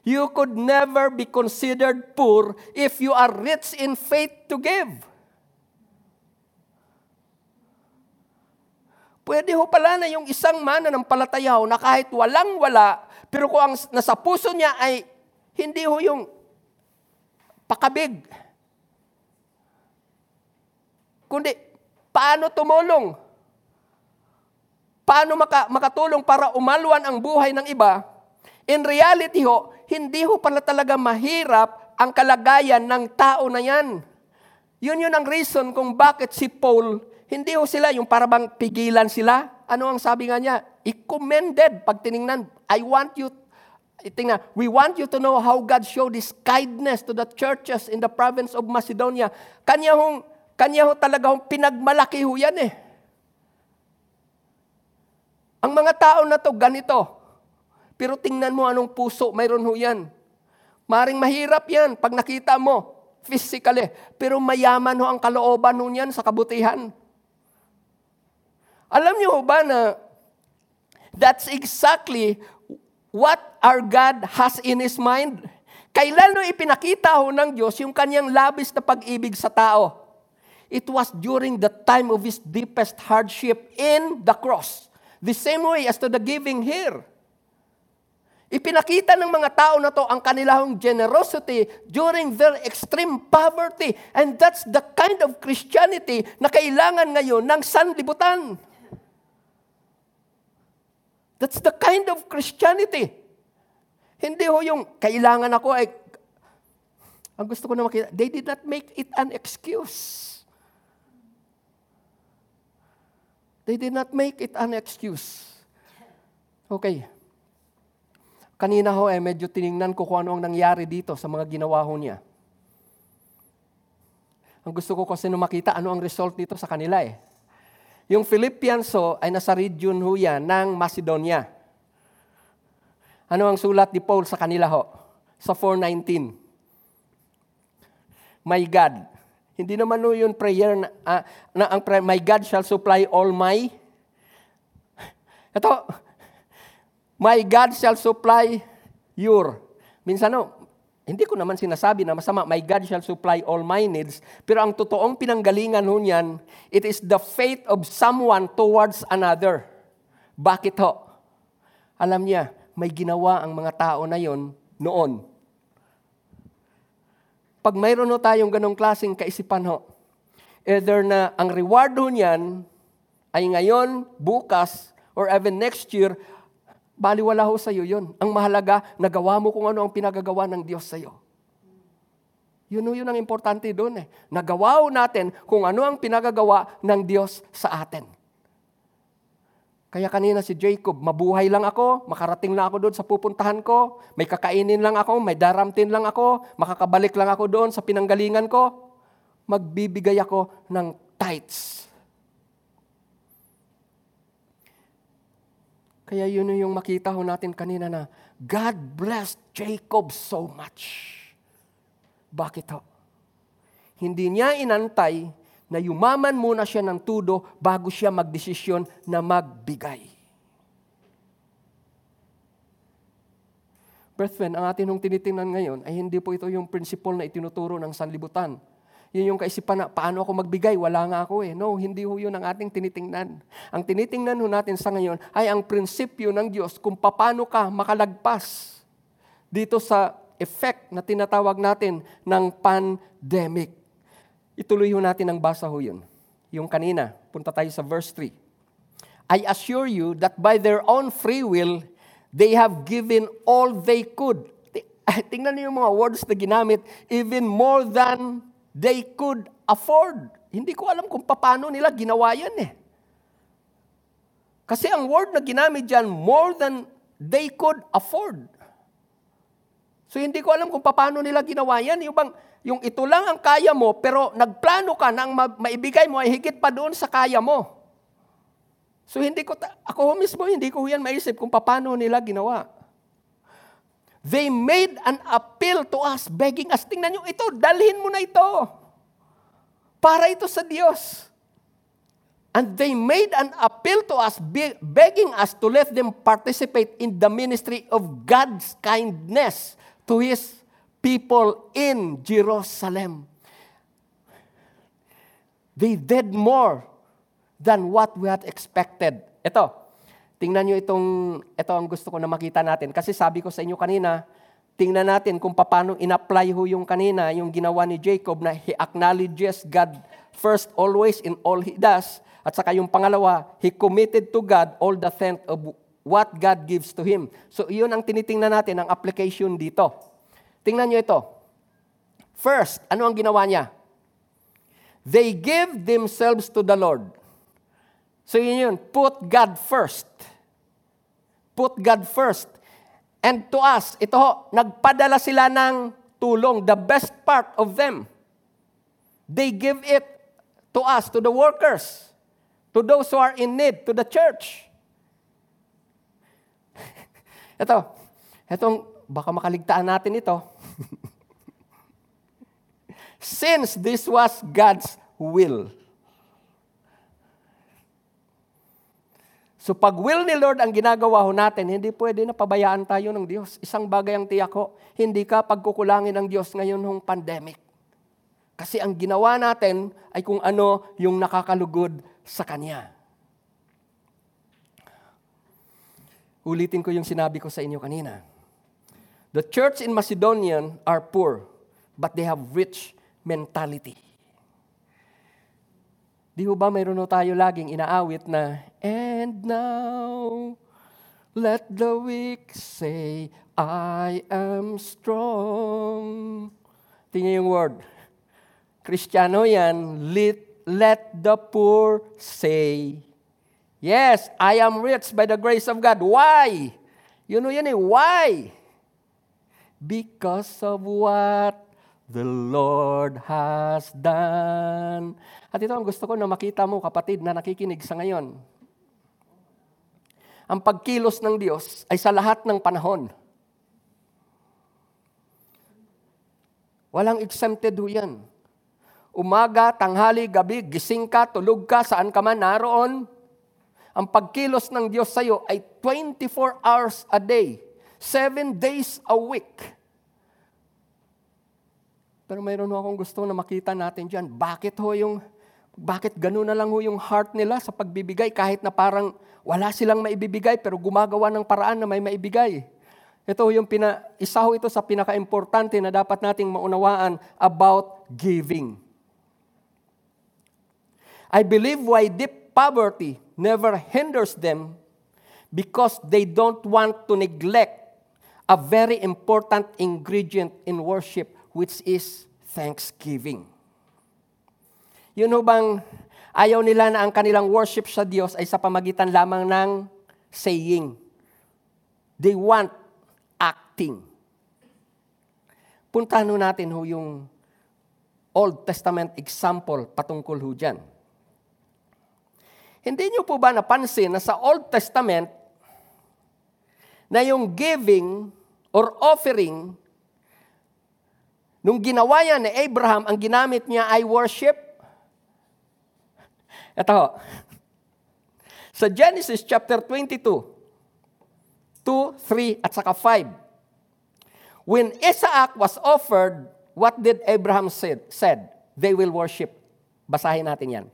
You could never be considered poor if you are rich in faith to give. Pwede ho pala na yung isang mana ng palatayaw na kahit walang-wala, pero kung ang nasa puso niya ay hindi ho yung pakabig, kundi paano tumulong. Paano maka, makatulong para umalwan ang buhay ng iba. In reality ho, hindi ho pala talaga mahirap ang kalagayan ng tao na yan. Yun yun ang reason kung bakit si Paul, hindi ho sila yung parabang pigilan sila. Ano ang sabi nga niya? I-commended pag tiningnan. I want you Tingnan, we want you to know how God showed His kindness to the churches in the province of Macedonia. Kanya hong kanya ho talaga hong pinagmalaki ho yan eh. Ang mga tao na to ganito. Pero tingnan mo anong puso, mayroon ho yan. Maring mahirap yan pag nakita mo physically. Pero mayaman ho ang kalooban ho yan sa kabutihan. Alam niyo ba na that's exactly what our God has in His mind? Kailan ipinakita ho ng Diyos yung kanyang labis na pag-ibig sa tao? It was during the time of his deepest hardship in the cross. The same way as to the giving here. Ipinakita ng mga tao na to ang kanilang generosity during their extreme poverty. And that's the kind of Christianity na kailangan ngayon ng sanlibutan. That's the kind of Christianity. Hindi ho yung kailangan ako ay ang gusto ko na makita, they did not make it an excuse. They did not make it an excuse. Okay. Kanina ho eh, medyo tiningnan ko kung ano ang nangyari dito sa mga ginawa ho niya. Ang gusto ko kasi nung makita ano ang result dito sa kanila eh. Yung Philippians ho ay nasa region ho yan ng Macedonia. Ano ang sulat ni Paul sa kanila ho? Sa 419. My God, hindi naman no yun prayer na, uh, na ang prayer, my God shall supply all my Ito, my God shall supply your. Minsan no, hindi ko naman sinasabi na masama, my God shall supply all my needs. Pero ang totoong pinanggalingan ho niyan, it is the faith of someone towards another. Bakit ho? Alam niya, may ginawa ang mga tao na yon noon pag mayroon ho tayong ganong klaseng kaisipan ho, either na ang reward ho niyan ay ngayon, bukas, or even next year, baliwala ho sa iyo yun. Ang mahalaga, nagawa mo kung ano ang pinagagawa ng Diyos sa iyo. Yun yun ang importante doon eh. Nagawa ho natin kung ano ang pinagagawa ng Diyos sa atin. Kaya kanina si Jacob, mabuhay lang ako, makarating lang ako doon sa pupuntahan ko, may kakainin lang ako, may daramtin lang ako, makakabalik lang ako doon sa pinanggalingan ko, magbibigay ako ng tithes. Kaya yun yung makita ho natin kanina na God blessed Jacob so much. Bakit ho? Hindi niya inantay na yumaman muna siya ng tudo bago siya magdesisyon na magbigay. Brethren, ang atin hong tinitingnan ngayon ay hindi po ito yung principle na itinuturo ng sanlibutan. Yun yung kaisipan na, paano ako magbigay? Wala nga ako eh. No, hindi ho yun ang ating tinitingnan. Ang tinitingnan ho natin sa ngayon ay ang prinsipyo ng Diyos kung paano ka makalagpas dito sa effect na tinatawag natin ng pandemic. Ituloy ho natin ang basa ho yun. Yung kanina, punta tayo sa verse 3. I assure you that by their own free will, They have given all they could. Tingnan niyo yung mga words na ginamit, even more than they could afford. Hindi ko alam kung paano nila ginawa yan eh. Kasi ang word na ginamit dyan, more than they could afford. So hindi ko alam kung paano nila ginawa yan. Yung, bang, yung ito lang ang kaya mo, pero nagplano ka na ang maibigay mo ay higit pa doon sa kaya mo. So hindi ko, ako mismo, hindi ko yan maisip kung paano nila ginawa. They made an appeal to us, begging us, tingnan nyo ito, dalhin mo na ito. Para ito sa Diyos. And they made an appeal to us, begging us to let them participate in the ministry of God's kindness to His people in Jerusalem. They did more than what we had expected. Ito, tingnan nyo itong, ito ang gusto ko na makita natin. Kasi sabi ko sa inyo kanina, tingnan natin kung paano in-apply ho yung kanina, yung ginawa ni Jacob na he acknowledges God first always in all he does. At saka yung pangalawa, he committed to God all the tenth of what God gives to him. So iyon ang tinitingnan natin, ang application dito. Tingnan nyo ito. First, ano ang ginawa niya? They give themselves to the Lord. So yun yun, put God first. Put God first. And to us, ito ho, nagpadala sila ng tulong, the best part of them. They give it to us, to the workers, to those who are in need, to the church. ito, itong, baka makaligtaan natin ito. Since this was God's will. So pag will ni Lord ang ginagawa ho natin, hindi pwede na pabayaan tayo ng Diyos. Isang bagay ang tiyak ko, hindi ka pagkukulangin ng Diyos ngayon ng pandemic. Kasi ang ginawa natin ay kung ano yung nakakalugod sa Kanya. Ulitin ko yung sinabi ko sa inyo kanina. The church in Macedonian are poor, but they have rich mentality. Di ba mayroon tayo laging inaawit na, And now, let the weak say, I am strong. Tingnan yung word. Kristiyano yan, let, let the poor say, Yes, I am rich by the grace of God. Why? You know yan eh, why? Because of what the Lord has done. At ito ang gusto ko na makita mo, kapatid, na nakikinig sa ngayon. Ang pagkilos ng Diyos ay sa lahat ng panahon. Walang exempted ho yan. Umaga, tanghali, gabi, gising ka, tulog ka, saan ka man naroon. Ang pagkilos ng Diyos sa iyo ay 24 hours a day, 7 days a week. Pero mayroon ho akong gusto na makita natin dyan. Bakit ho yung bakit gano'n na lang ho yung heart nila sa pagbibigay kahit na parang wala silang maibibigay pero gumagawa ng paraan na may maibigay. Ito yung pina, isa ho ito sa pinaka-importante na dapat nating maunawaan about giving. I believe why deep poverty never hinders them because they don't want to neglect a very important ingredient in worship which is thanksgiving. Yun ho bang ayaw nila na ang kanilang worship sa Diyos ay sa pamagitan lamang ng saying. They want acting. Puntahan ho natin ho yung Old Testament example patungkol ho dyan. Hindi nyo po ba napansin na sa Old Testament, na yung giving or offering, nung ginawa yan ni Abraham, ang ginamit niya ay worship? Ito. Sa Genesis chapter 22, 2, 3, at saka 5. When Isaac was offered, what did Abraham said? said? They will worship. Basahin natin yan.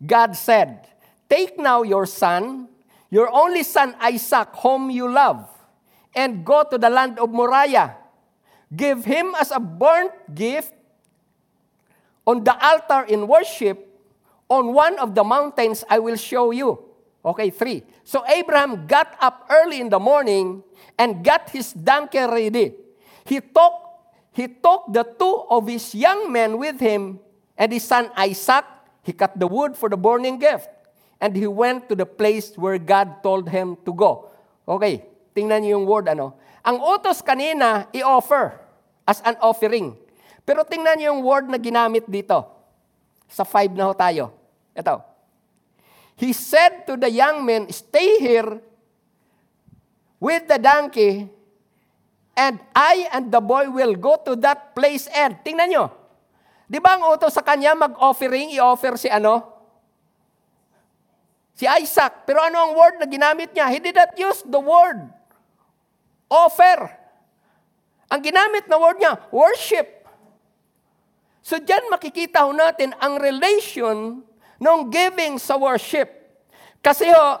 God said, Take now your son, your only son Isaac, whom you love, and go to the land of Moriah. Give him as a burnt gift on the altar in worship, on one of the mountains I will show you. Okay, three. So Abraham got up early in the morning and got his donkey ready. He took, he took the two of his young men with him and his son Isaac. He cut the wood for the burning gift. And he went to the place where God told him to go. Okay, tingnan niyo yung word ano. Ang utos kanina, i-offer as an offering. Pero tingnan niyo yung word na ginamit dito. Sa five na ho tayo. Ito. He said to the young men, stay here with the donkey and I and the boy will go to that place and. Tingnan nyo. Di ba ang utos sa kanya mag-offering, i-offer si ano? Si Isaac. Pero ano ang word na ginamit niya? He did not use the word offer. Ang ginamit na word niya, worship. So diyan makikita ho natin ang relation ng giving sa worship. Kasi ho,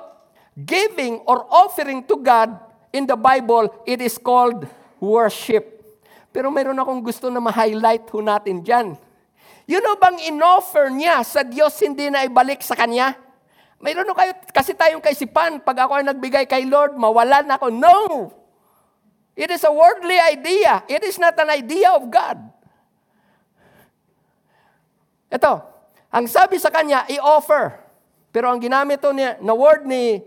giving or offering to God in the Bible, it is called worship. Pero mayroon akong gusto na ma-highlight ho natin dyan. Yun know bang in-offer niya sa Diyos hindi na ibalik sa Kanya? Mayroon kayo, kasi tayong kaisipan, pag ako ay nagbigay kay Lord, mawalan ako. No! It is a worldly idea. It is not an idea of God. Ito, ang sabi sa kanya, i-offer. Pero ang ginamit to niya, na word ni,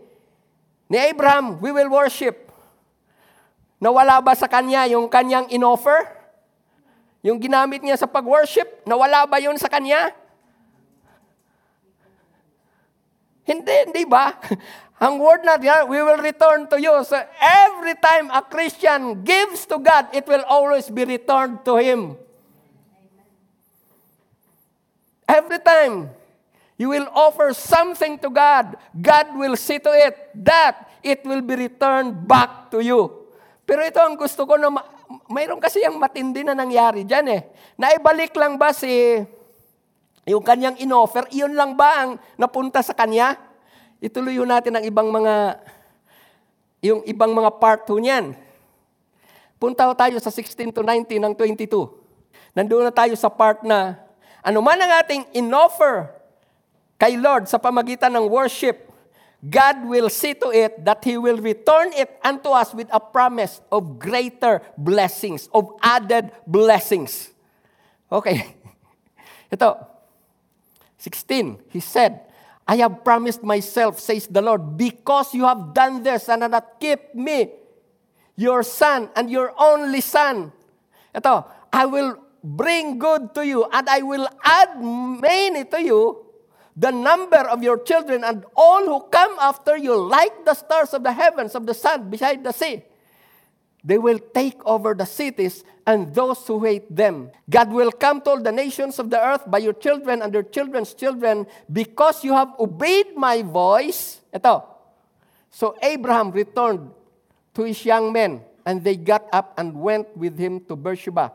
ni Abraham, we will worship. Nawala ba sa kanya yung kanyang in-offer? Yung ginamit niya sa pag-worship, nawala ba yun sa kanya? Hindi, hindi ba? Ang word na yan, we will return to you. So every time a Christian gives to God, it will always be returned to Him. Every time you will offer something to God, God will see to it that it will be returned back to you. Pero ito ang gusto ko na ma- mayroon kasi yung matindi na nangyari dyan eh. Naibalik lang ba si yung kanyang inoffer, iyon lang ba ang napunta sa kanya? Ituloy natin ang ibang mga, yung ibang mga part ho niyan. Punta tayo sa 16 to 19 ng 22. Nandoon na tayo sa part na, ano man ang ating inoffer kay Lord sa pamagitan ng worship, God will see to it that He will return it unto us with a promise of greater blessings, of added blessings. Okay. Ito, 16, he said, I have promised myself, says the Lord, because you have done this and not kept me, your son and your only son. Ito, I will bring good to you and I will add many to you, the number of your children and all who come after you like the stars of the heavens of the sun beside the sea. They will take over the cities and those who hate them. God will come to all the nations of the earth by your children and their children's children because you have obeyed my voice. Ito. So Abraham returned to his young men and they got up and went with him to Beersheba.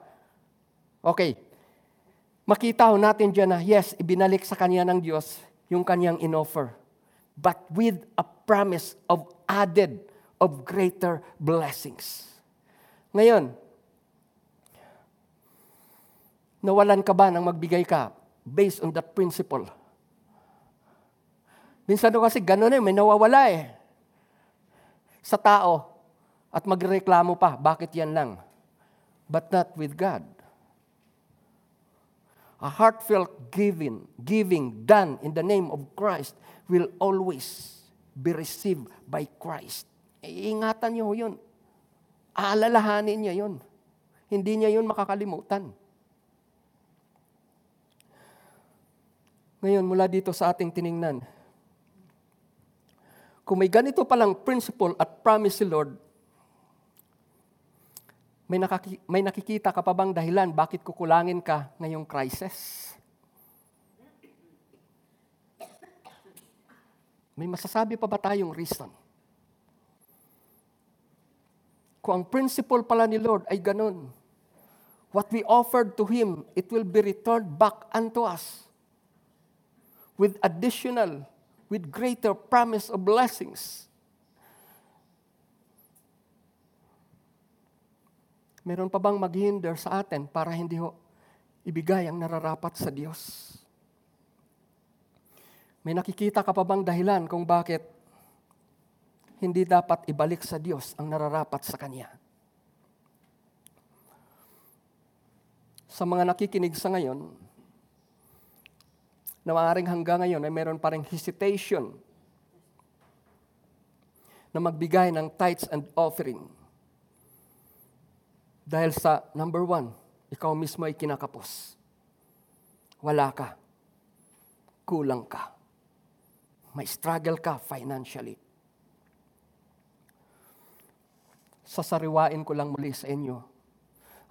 Okay. Makita ho natin dyan na, yes, ibinalik sa kanya ng Diyos yung kanyang inoffer. But with a promise of added, of greater blessings. Ngayon, nawalan ka ba ng magbigay ka based on that principle? Minsan daw kasi gano'n eh, may nawawala eh. Sa tao. At magreklamo pa, bakit yan lang? But not with God. A heartfelt giving, giving done in the name of Christ will always be received by Christ. Iingatan niyo yun. Aalalahanin niya yun. Hindi niya yun makakalimutan. Ngayon, mula dito sa ating tiningnan, kung may ganito palang principle at promise si Lord, may, nakaki- may nakikita ka pa bang dahilan bakit kukulangin ka ngayong crisis? May masasabi pa ba tayong reason? Kung ang principle pala ni Lord ay ganun, what we offered to Him, it will be returned back unto us with additional, with greater promise of blessings. Meron pa bang maghinder sa atin para hindi ho ibigay ang nararapat sa Diyos? May nakikita ka pa bang dahilan kung bakit hindi dapat ibalik sa Diyos ang nararapat sa Kanya. Sa mga nakikinig sa ngayon, na maaaring hanggang ngayon ay meron pa rin hesitation na magbigay ng tithes and offering. Dahil sa number one, ikaw mismo ay kinakapos. Wala ka. Kulang ka. May struggle ka financially. Sasariwain ko lang muli sa inyo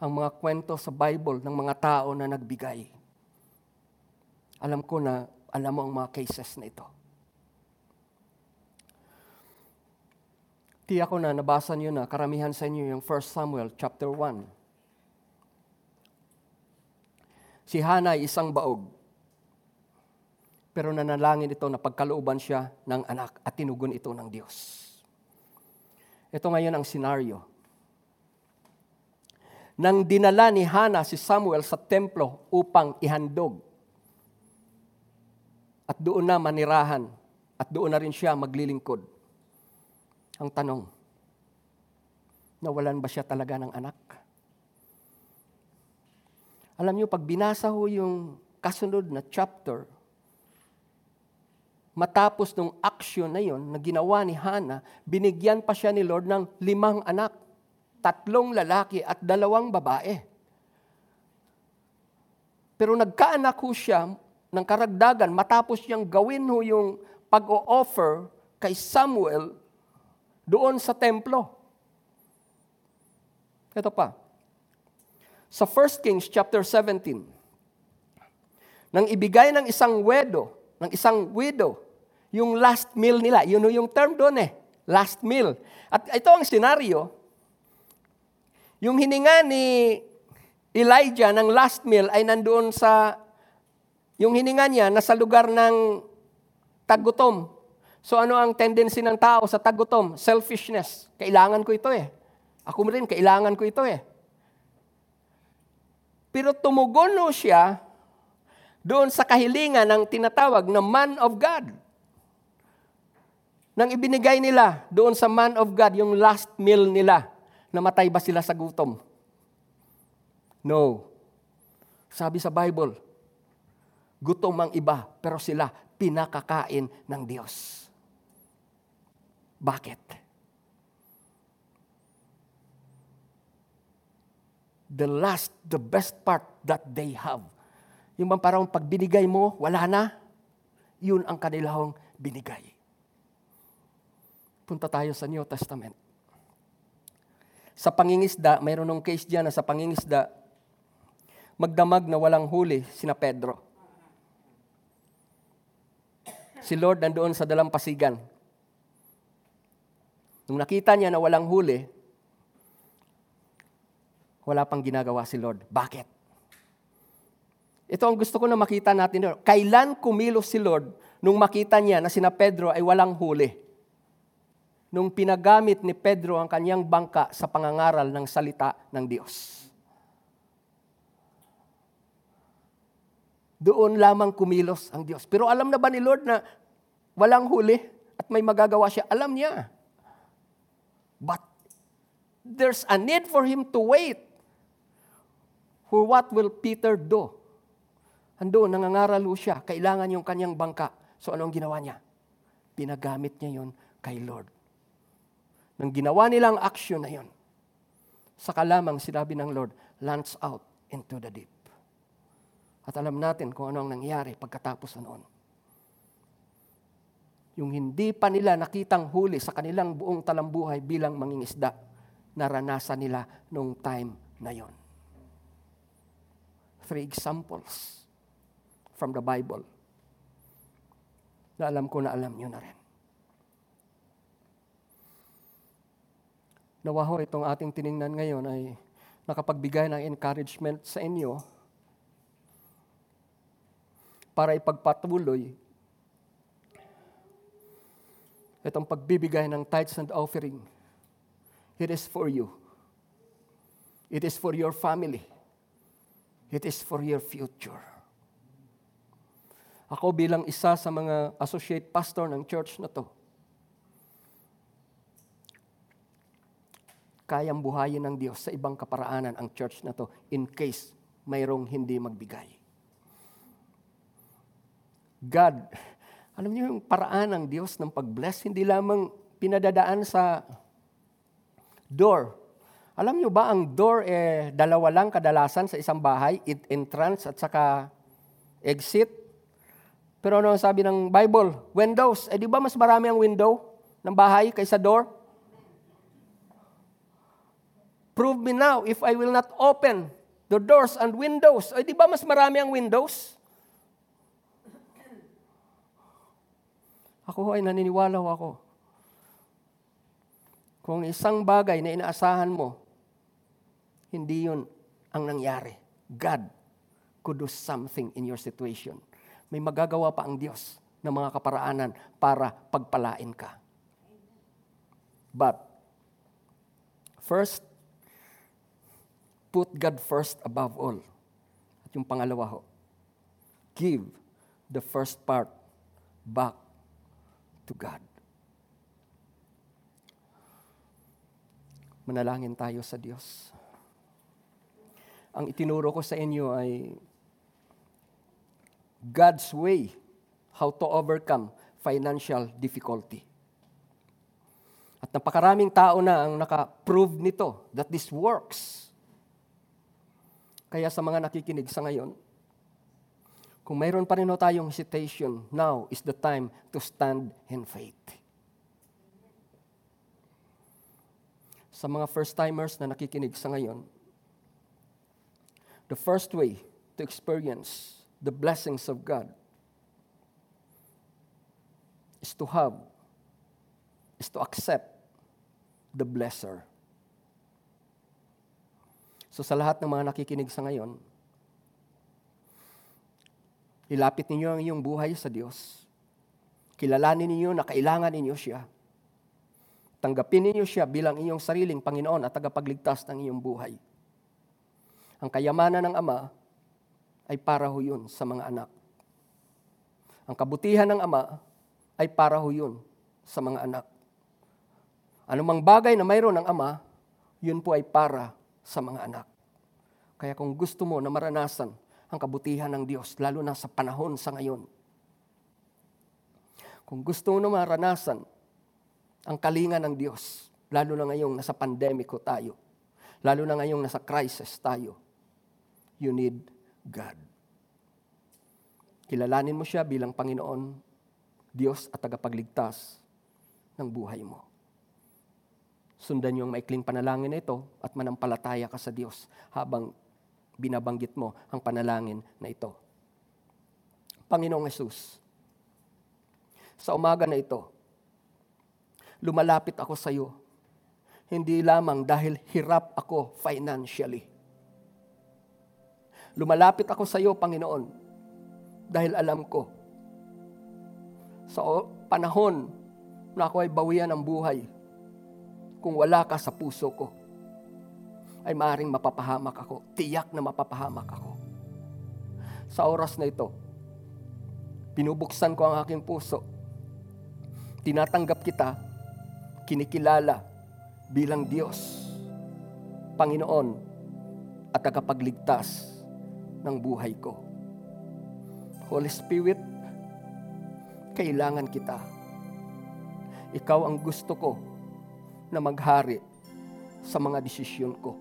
ang mga kwento sa Bible ng mga tao na nagbigay. Alam ko na alam mo ang mga cases na ito. Tiyak ko na nabasa niyo na karamihan sa inyo yung 1 Samuel chapter 1. Si Hana ay isang baog. Pero nanalangin ito na pagkalooban siya ng anak at tinugon ito ng Diyos. Ito ngayon ang senaryo. Nang dinala ni Hana si Samuel sa templo upang ihandog. At doon na manirahan. At doon na rin siya maglilingkod. Ang tanong, nawalan ba siya talaga ng anak? Alam niyo, pag binasa ho yung kasunod na chapter, matapos nung action na yon na ginawa ni Hana, binigyan pa siya ni Lord ng limang anak, tatlong lalaki at dalawang babae. Pero nagkaanak ho siya ng karagdagan matapos niyang gawin ho yung pag-o-offer kay Samuel doon sa templo. Ito pa. Sa 1 Kings chapter 17, nang ibigay ng isang wedo, ng isang widow, yung last meal nila. Yun yung term doon eh. Last meal. At ito ang senaryo. Yung hininga ni Elijah ng last meal ay nandoon sa, yung hininga niya nasa lugar ng tagutom. So ano ang tendency ng tao sa tagutom? Selfishness. Kailangan ko ito eh. Ako rin, kailangan ko ito eh. Pero tumugon siya doon sa kahilingan ng tinatawag na man of God nang ibinigay nila doon sa man of God, yung last meal nila, namatay ba sila sa gutom? No. Sabi sa Bible, gutom ang iba, pero sila pinakakain ng Diyos. Bakit? The last, the best part that they have. Yung bang parang pag binigay mo, wala na, yun ang kanilang binigay. Punta tayo sa New Testament. Sa pangingisda, mayroon ng case diyan na sa pangingisda, magdamag na walang huli sina Pedro. Si Lord nandoon sa dalampasigan. Nung nakita niya na walang huli, wala pang ginagawa si Lord. Bakit? Ito ang gusto ko na makita natin. Kailan kumilos si Lord nung makita niya na sina Pedro ay walang huli? Nung pinagamit ni Pedro ang kanyang bangka sa pangangaral ng salita ng Diyos. Doon lamang kumilos ang Diyos. Pero alam na ba ni Lord na walang huli at may magagawa siya? Alam niya. But there's a need for him to wait. For what will Peter do? Ando, nangangaral siya. Kailangan yung kanyang bangka. So anong ginawa niya? Pinagamit niya yon kay Lord nang ginawa nilang action na yon, saka lamang sinabi ng Lord, launch out into the deep. At alam natin kung ano ang nangyari pagkatapos noon. Yung hindi pa nila nakitang huli sa kanilang buong talambuhay bilang mangingisda, naranasan nila nung time na yon. Three examples from the Bible na alam ko na alam nyo na rin. Nawa ho itong ating tiningnan ngayon ay nakapagbigay ng encouragement sa inyo para ipagpatuloy itong pagbibigay ng tithes and offering. It is for you. It is for your family. It is for your future. Ako bilang isa sa mga associate pastor ng church na to, kayang buhayin ng Diyos sa ibang kaparaanan ang church na to in case mayroong hindi magbigay. God, alam niyo yung paraan ng Diyos ng pag-bless, hindi lamang pinadadaan sa door. Alam niyo ba, ang door eh, dalawa lang kadalasan sa isang bahay, entrance at saka exit. Pero ano ang sabi ng Bible? Windows. Eh di ba mas marami ang window ng bahay kaysa door? Prove me now if I will not open the doors and windows. Eh di ba mas marami ang windows? Ako ay naniniwala ako. Kung isang bagay na inaasahan mo, hindi yun ang nangyari. God could do something in your situation. May magagawa pa ang Diyos ng mga kaparaanan para pagpalain ka. But, first, put God first above all. At yung pangalawa ho, give the first part back to God. Manalangin tayo sa Diyos. Ang itinuro ko sa inyo ay God's way how to overcome financial difficulty. At napakaraming tao na ang naka-prove nito that this works. Kaya sa mga nakikinig sa ngayon, kung mayroon pa rin tayong hesitation, now is the time to stand in faith. Sa mga first-timers na nakikinig sa ngayon, the first way to experience the blessings of God is to have, is to accept the blesser. So sa lahat ng mga nakikinig sa ngayon, ilapit ninyo ang iyong buhay sa Diyos. Kilalanin ninyo na kailangan ninyo siya. Tanggapin ninyo siya bilang inyong sariling Panginoon at tagapagligtas ng iyong buhay. Ang kayamanan ng Ama ay para ho yun sa mga anak. Ang kabutihan ng Ama ay para ho yun sa mga anak. Anumang bagay na mayroon ng Ama, yun po ay para sa mga anak. Kaya kung gusto mo na maranasan ang kabutihan ng Diyos, lalo na sa panahon sa ngayon, kung gusto mo na maranasan ang kalinga ng Diyos, lalo na ngayong nasa pandemiko tayo, lalo na ngayong nasa crisis tayo, you need God. Kilalanin mo siya bilang Panginoon, Diyos at tagapagligtas ng buhay mo. Sundan niyo ang maikling panalangin na ito at manampalataya ka sa Diyos habang binabanggit mo ang panalangin na ito. Panginoong Yesus, sa umaga na ito, lumalapit ako sa iyo. Hindi lamang dahil hirap ako financially. Lumalapit ako sa iyo, Panginoon, dahil alam ko, sa panahon na ako ay bawian ng buhay, kung wala ka sa puso ko, ay maaaring mapapahamak ako. Tiyak na mapapahamak ako. Sa oras na ito, binubuksan ko ang aking puso. Tinatanggap kita kinikilala bilang Diyos, Panginoon at tagapagligtas ng buhay ko. Holy Spirit, kailangan kita. Ikaw ang gusto ko na maghari sa mga desisyon ko,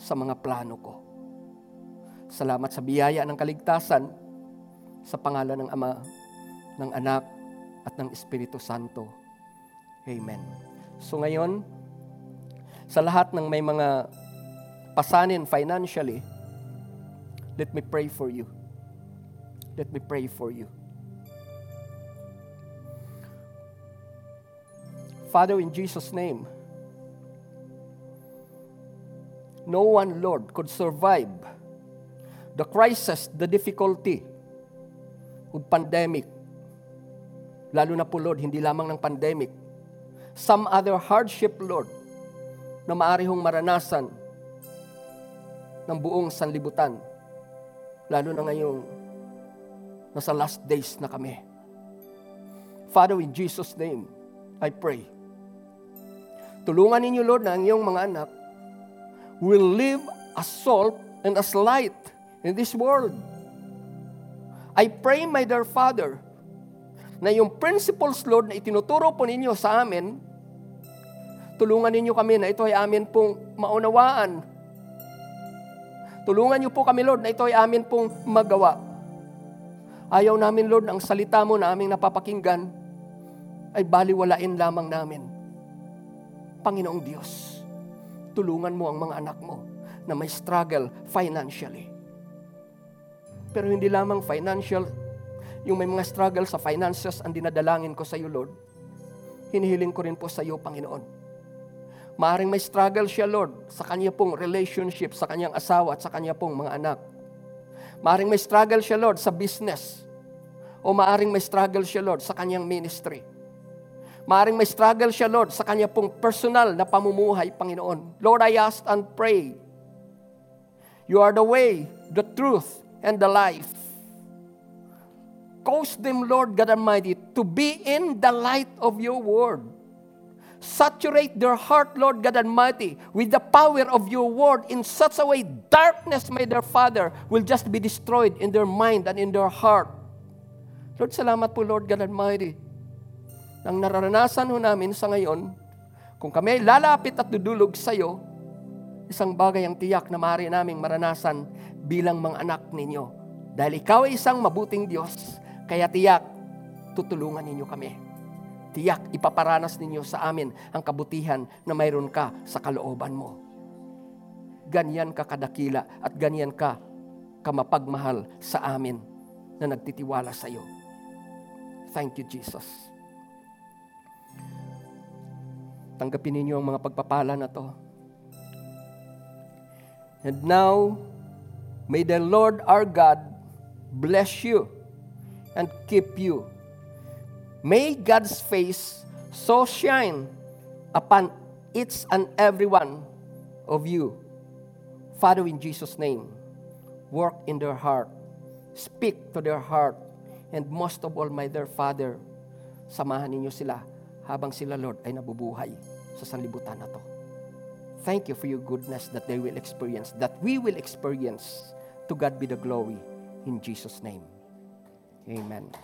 sa mga plano ko. Salamat sa biyaya ng kaligtasan sa pangalan ng Ama, ng Anak, at ng Espiritu Santo. Amen. So ngayon, sa lahat ng may mga pasanin financially, let me pray for you. Let me pray for you. Father, in Jesus' name, no one, Lord, could survive the crisis, the difficulty of pandemic. Lalo na po, Lord, hindi lamang ng pandemic, some other hardship, Lord, na maaari hong maranasan ng buong sanlibutan. Lalo na ngayong nasa last days na kami. Father, in Jesus' name, I pray Tulungan ninyo, Lord, na ang iyong mga anak will live as salt and as light in this world. I pray, my dear Father, na yung principles, Lord, na itinuturo po ninyo sa amin, tulungan ninyo kami na ito ay amin pong maunawaan. Tulungan niyo po kami, Lord, na ito ay amin pong magawa. Ayaw namin, Lord, ang salita mo na aming napapakinggan ay baliwalain lamang namin. Panginoong Diyos, tulungan mo ang mga anak mo na may struggle financially. Pero hindi lamang financial, yung may mga struggle sa finances ang dinadalangin ko sa iyo, Lord. Hinihiling ko rin po sa iyo, Panginoon. Maaring may struggle siya, Lord, sa kanya pong relationship, sa kanyang asawa at sa kanya pong mga anak. Maaring may struggle siya, Lord, sa business. O maaring may struggle siya, Lord, sa kanyang ministry. Maaring may struggle siya, Lord, sa kanya pong personal na pamumuhay, Panginoon. Lord, I ask and pray. You are the way, the truth, and the life. Cause them, Lord God Almighty, to be in the light of your word. Saturate their heart, Lord God Almighty, with the power of your word in such a way darkness, my dear Father, will just be destroyed in their mind and in their heart. Lord, salamat po, Lord God Almighty. Nang nararanasan ho namin sa ngayon, kung kami ay lalapit at dudulog sa iyo, isang bagay ang tiyak na maaari naming maranasan bilang mga anak ninyo. Dahil ikaw ay isang mabuting Diyos, kaya tiyak, tutulungan ninyo kami tiyak ipaparanas ninyo sa amin ang kabutihan na mayroon ka sa kalooban mo. Ganyan ka kadakila at ganyan ka kamapagmahal sa amin na nagtitiwala sa iyo. Thank you, Jesus. Tanggapin ninyo ang mga pagpapala na to. And now, may the Lord our God bless you and keep you May God's face so shine upon each and every one of you. Father, in Jesus' name, work in their heart, speak to their heart, and most of all, my dear Father, samahan ninyo sila habang sila, Lord, ay nabubuhay sa sanlibutan na to. Thank you for your goodness that they will experience, that we will experience. To God be the glory. In Jesus' name. Amen.